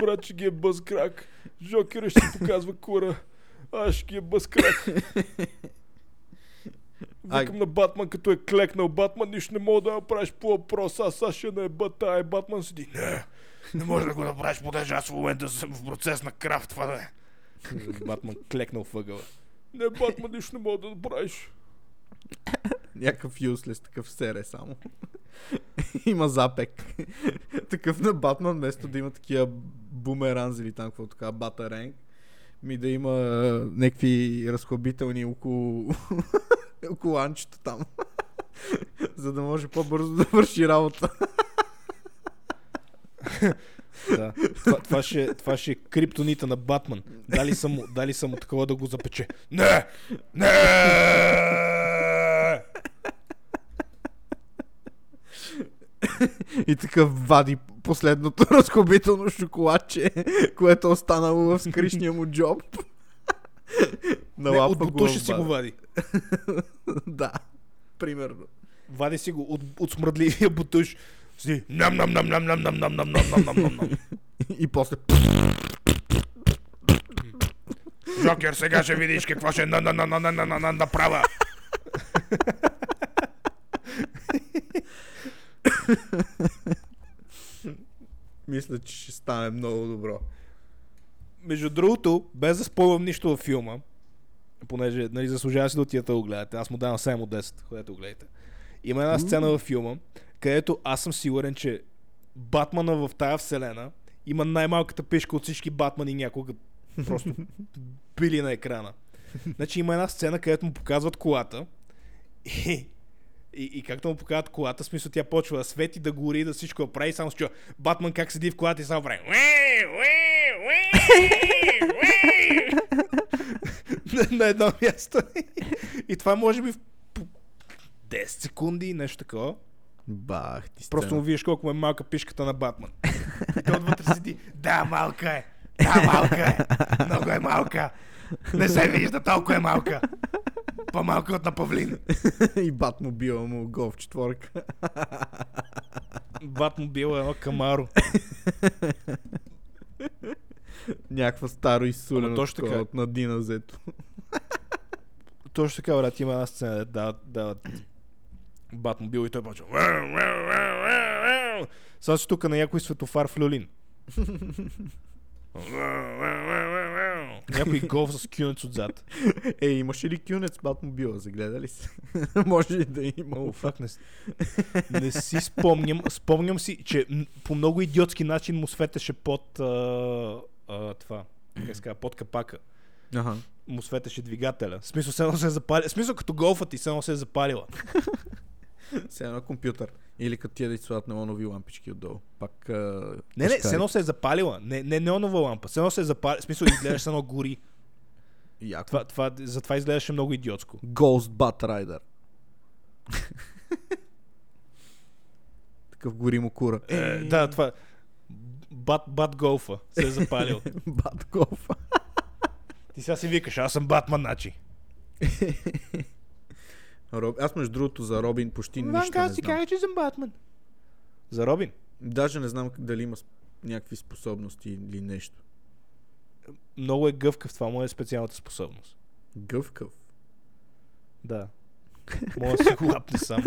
A: Брат, че ги е без крак. Жокера ще показва кура. Аз ще ги е без крак. Викам на Батман, като е клекнал Батман, нищо не мога да направиш по въпроса. Аз сега ще не еба тая. Батман седи. Не, не може да го направиш, понеже аз в момента съм в процес на крафт, това да е. Батман клекнал въгъла. Не, Батман, нищо не мога да направиш.
B: Някакъв юслес, такъв сере само. има запек. такъв на Батман, вместо да има такива бумеранзи или там какво така, батаренг, ми да има някакви разхлабителни около, около анчето там. За да може по-бързо да върши работа.
A: Да. Това, това, ще, това ще е криптонита на Батман. Дали са му, дали са такова да го запече. Не! Не!
B: И такъв вади последното разхлабително шоколадче, което е останало в скришния му джоб.
A: не от бутуша си го вади.
B: да, примерно.
A: Вади си го от, от смръдливия бутуш. Си, нам нам нам нам нам нам нам нам нам нам нам нам
B: И после...
A: Жокер, сега ще видиш какво ще на на на на на на на на направя.
B: Мисля, че ще стане много добро.
A: Между другото, без да спойвам нищо във филма, понеже нали, заслужава си да отидете да го гледате. Аз му давам 7 от 10, ходете го гледате. Има една сцена във филма, където аз съм сигурен, че Батмана в тая вселена има най-малката пешка от всички Батмани някога просто били на екрана. Значи има една сцена, където му показват колата и, и, и както му показват колата, смисъл тя почва да свети, да гори, да всичко да прави, само чува Батман как седи в колата и само прави на, на едно място. и това може би в по 10 секунди, нещо такова.
B: Бах ти
A: Просто му виждаш колко е малка пишката на Батман. И той отвътре седи. Да, малка е. Да, малка е. Много е малка. Не се вижда, толкова е малка. По-малка от на павлин.
B: и Батмобила му голф четворка.
A: Батмобил е едно камаро.
B: Някаква старо изсулено
A: точно така.
B: от Надина взето.
A: Точно така, брат, има една сцена, да дават, дават Батмобил и той почва. Сега си тук на някой светофар в люлин. Някой голф с кюнец отзад.
B: Е, имаше ли кюнец Батмобила? Загледа ли се? Може и да има.
A: О, фак, не, не си спомням. Спомням си, че по много идиотски начин му светеше под а, а, това. Как се казва, под капака.
B: Ага.
A: Му светеше двигателя. В смисъл, едно се е запали... В смисъл, като голфа ти, едно се е запалила.
B: Сега на компютър. Или като тия да ти слагат неонови лампички отдолу. Пак. А...
A: Не, не, все едно се е запалила. Не, не неонова лампа. Все едно се е запалила. В смисъл, изглеждаш едно гори.
B: Яко.
A: Това, това, затова изглеждаше много идиотско.
B: Ghost Bat Rider. Такъв гори му кура.
A: Е, да, това... Бат, бат голфа се е запалил.
B: Бат Golf.
A: Ти сега си викаш, аз съм Батман, значи.
B: Роб... Аз между другото за Робин почти нищо не
A: си
B: знам.
A: каже, че съм Батман. За Робин?
B: Даже не знам дали има някакви способности или нещо.
A: Много е гъвкав, това му е специалната способност.
B: Гъвкав.
A: Да. Мога да си го лапне сам.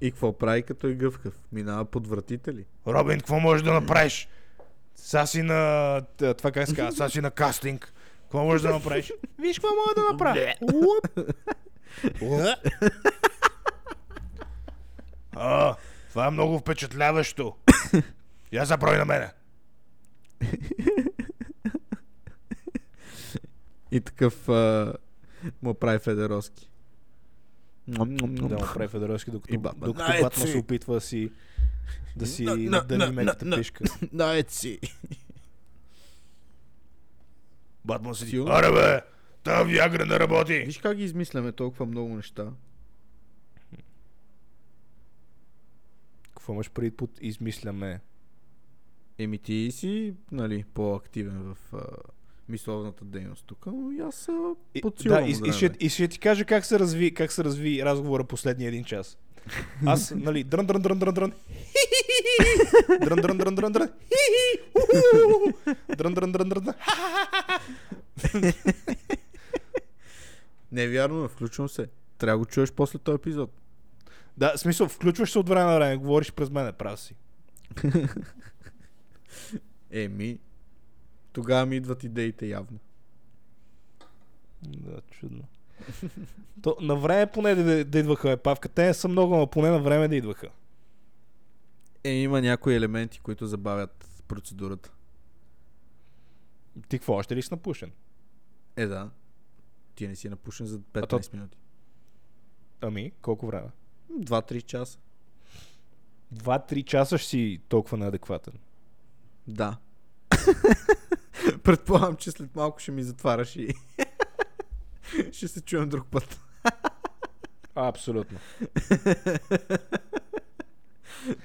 B: И какво прави като е гъвкав? Минава под вратите ли?
A: Робин, какво можеш да направиш? Са си на... Това как се казва? Са си на кастинг. Какво можеш да направиш? Виж какво мога да направя. А, това е много впечатляващо. Я заброй на мене.
B: И такъв а, му прави Федеровски.
A: Да му прави Федоровски, докато, докато. Батман се опитва да си да си
B: На- на-
A: надали
B: на-
A: меката пишка.
B: Найци.
A: Батман седи.
B: Силно?
A: Аре бе, тази Виагра не работи.
B: Виж как ги измисляме толкова много неща.
A: Какво имаш преди под измисляме?
B: Еми ти си, нали, по-активен в а, мисловната дейност тук, но и аз подсилвам
A: да, и, и, ще, и ще ти кажа как се разви, как се разви разговора последния един час. Аз, нали, дрън, дрън, дрън, дрън, дрън. Дрън, дрън, дрън, дрън, дрън. Дрън, дрън, дрън, дрън.
B: Не е вярно, включвам се. Трябва да го чуеш после този епизод.
A: Да, в смисъл, включваш се от време на време, говориш през мене, прав си.
B: Еми, тогава ми идват идеите явно.
A: Да, чудно. То, на време поне да, да идваха епавка. Те не са много, но поне на време да идваха.
B: Е, има някои елементи, които забавят процедурата.
A: Ти какво, още ли си напушен?
B: Е, да. Ти не си напушен за 15
A: то-
B: минути.
A: Ами, колко време?
B: 2-3 часа.
A: Два-три часа ще си толкова неадекватен.
B: Да. Предполагам, че след малко ще ми затвараш и ще се чуем друг път.
A: Абсолютно.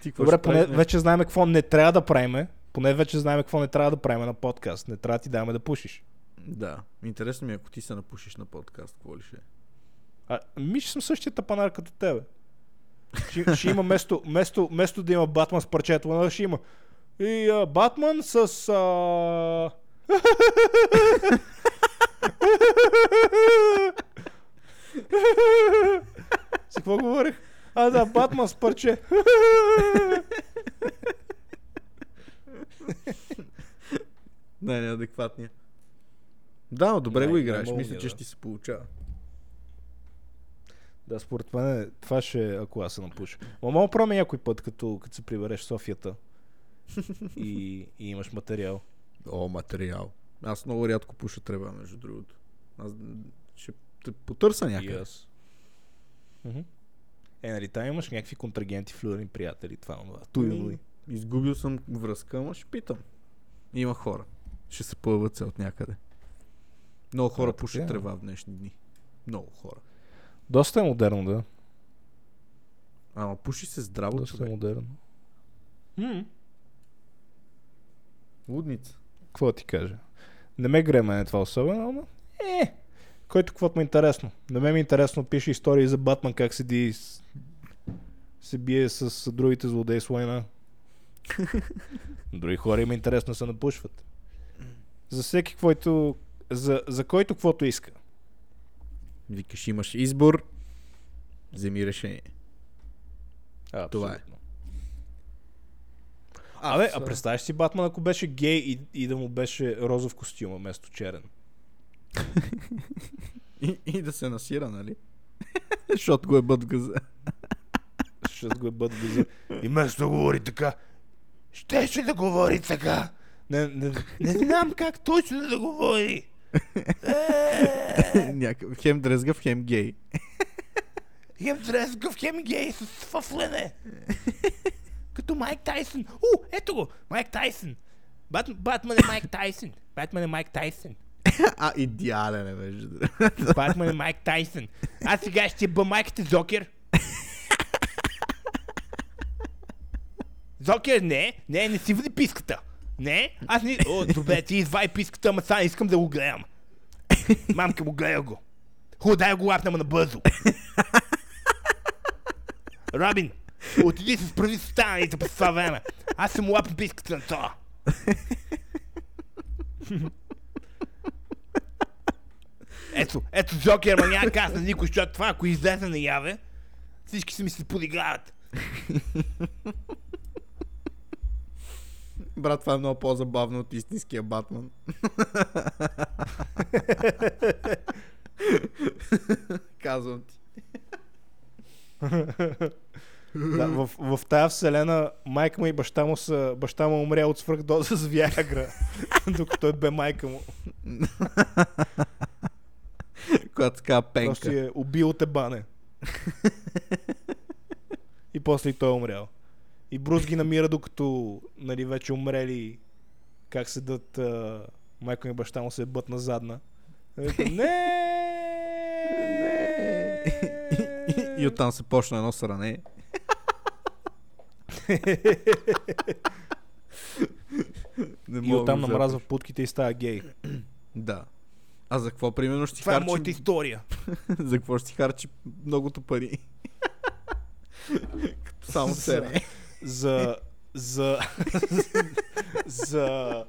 B: Ти
A: Добре, поне вече знаем какво не трябва да правиме. Поне вече знаем какво не трябва да правим на подкаст. Не трябва да ти даваме да пушиш.
B: Да. Интересно ми е, ако ти се напушиш на подкаст, какво ли ще е?
A: А, ми ще съм същия тапанар като тебе. Ще, ще има место, место, место да има Батман с парчето, но ще има и а, Батман с... А... С какво говорих? А, да, Батман с парче.
B: Не, неадекватния. Да, но добре
A: Най-
B: го играеш. Мисля, че
A: да.
B: ще ти се получава.
A: Да, според мен това ще е, ако аз се напуша. Ма мога пробваме някой път, като, като се прибереш в Софията и, и имаш материал.
B: О, материал. Аз много рядко пуша трева, между другото. Аз ще те потърся някъде.
A: аз. Мгм. Е, нали, там имаш някакви контрагенти, флюрни приятели, това, това. Той, той.
B: Изгубил съм връзка, ама ще питам. Има хора. Ще се появят се от някъде. Много хора
A: А,
B: пушат
A: така е.
B: трева в днешни дни. Много хора.
A: Доста е модерно, да.
B: Ама пуши се здраво,
A: Доста е
B: човек.
A: модерно. М.
B: Лудница.
A: Какво да ти кажа? Не ме гре мене това особено, ама е, който каквото му е интересно. На мен ми е интересно, пише истории за Батман, как седи с... се бие с другите злодеи с война. Други хора им е интересно да се напушват. За всеки, който... За, за който каквото иска.
B: Викаш, имаш избор, вземи решение.
A: А,
B: Това е.
A: Абе, а представяш си Батман, ако беше гей и, и да му беше розов костюм вместо черен.
B: И, и да се насира, нали? Защото го е бът в газа.
A: Ще го е бъд газа. И вместо да говори така, щеше да говори така. Не, не, не знам как точно да говори. Е,
B: Някакъв хем дрезгав, хем гей.
A: Хем дрескав, хем гей с фъфлене. Като Майк Тайсън. У, ето го, Майк Тайсън. Бат, Батман е Майк Тайсън. Батман е Майк Тайсън.
B: а, идеален е, между другото.
A: Батман е Майк Тайсън. Аз сега ще бъ майката Зокер. Зокер, не, не, не си води писката. Не, аз не... О, добре, ти извай писката, ама сега искам да го гледам. Мамка му гледа го. Хубаво, дай го лапнем набързо. Робин, отиди се справи с останалите по това време. Аз съм лапна писката на това. Ето, ето Джокер, ма няма каза на никой, защото това, ако излезе наяве, всички се ми се подиграват.
B: Брат, това е много по-забавно от истинския Батман. Казвам ти.
A: Да, в, в тази вселена майка му и баща му са, баща му умря от свръхдоза с Виагра, докато той бе майка му.
B: Когато така пенка.
A: Просто е убил те бане. и после и той е умрял. И Брус ги намира докато нали, вече умрели как седат а, майка ми и баща му се бът на задна. И вика, Не!
B: И оттам се почна едно сране. Не
A: И
B: мога
A: оттам
B: да
A: намразва
B: запиш.
A: путките и става гей.
B: Да. А за какво примерно ще си
C: Това е
B: харчи...
C: моята история.
B: за какво ще харчи многото пари? Само сере.
A: за, за, за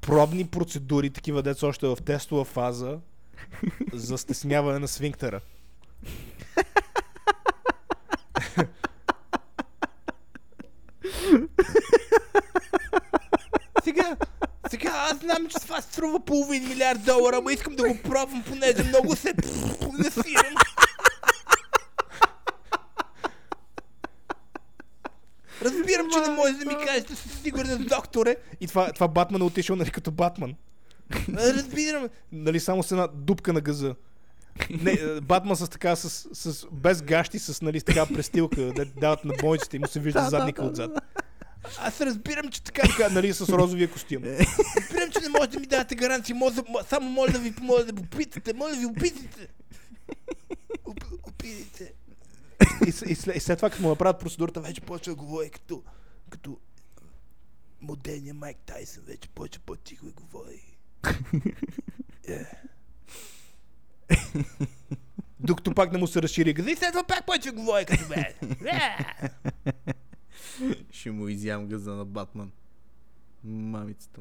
A: пробни процедури, такива деца още в тестова фаза, за стесняване на свинктера.
C: Сега, сега аз знам, че това струва половин милиард долара, ама искам да го пробвам, понеже много се насирам. Разбирам, че не може да ми кажете със сигурност, докторе.
A: И това, това Батман е отишъл нали, като Батман.
C: Разбирам.
A: Нали, само с една дупка на газа. Не, е, Батман с така, с, с, без гащи, с нали, с така престилка, да дават на бойците и му се вижда задника отзад.
C: Аз разбирам, че така...
A: Така, нали, с розовия костюм.
C: Разбирам, че не може да ми дадете гаранции. Може, да- само моля да ви помоля да попитате. Моля ви, опитайте. Оп- Опитайте.
A: И, и, и след това, като му направят процедурата, вече почва да говори като, като
C: Модерният Майк Тайсън вече почва по-тихо да говори. Е.
A: докато пак не му се разшири газа.
C: И след това пак почва да говори като мен. Е.
B: Ще му изям газа на Батман. Мамицата.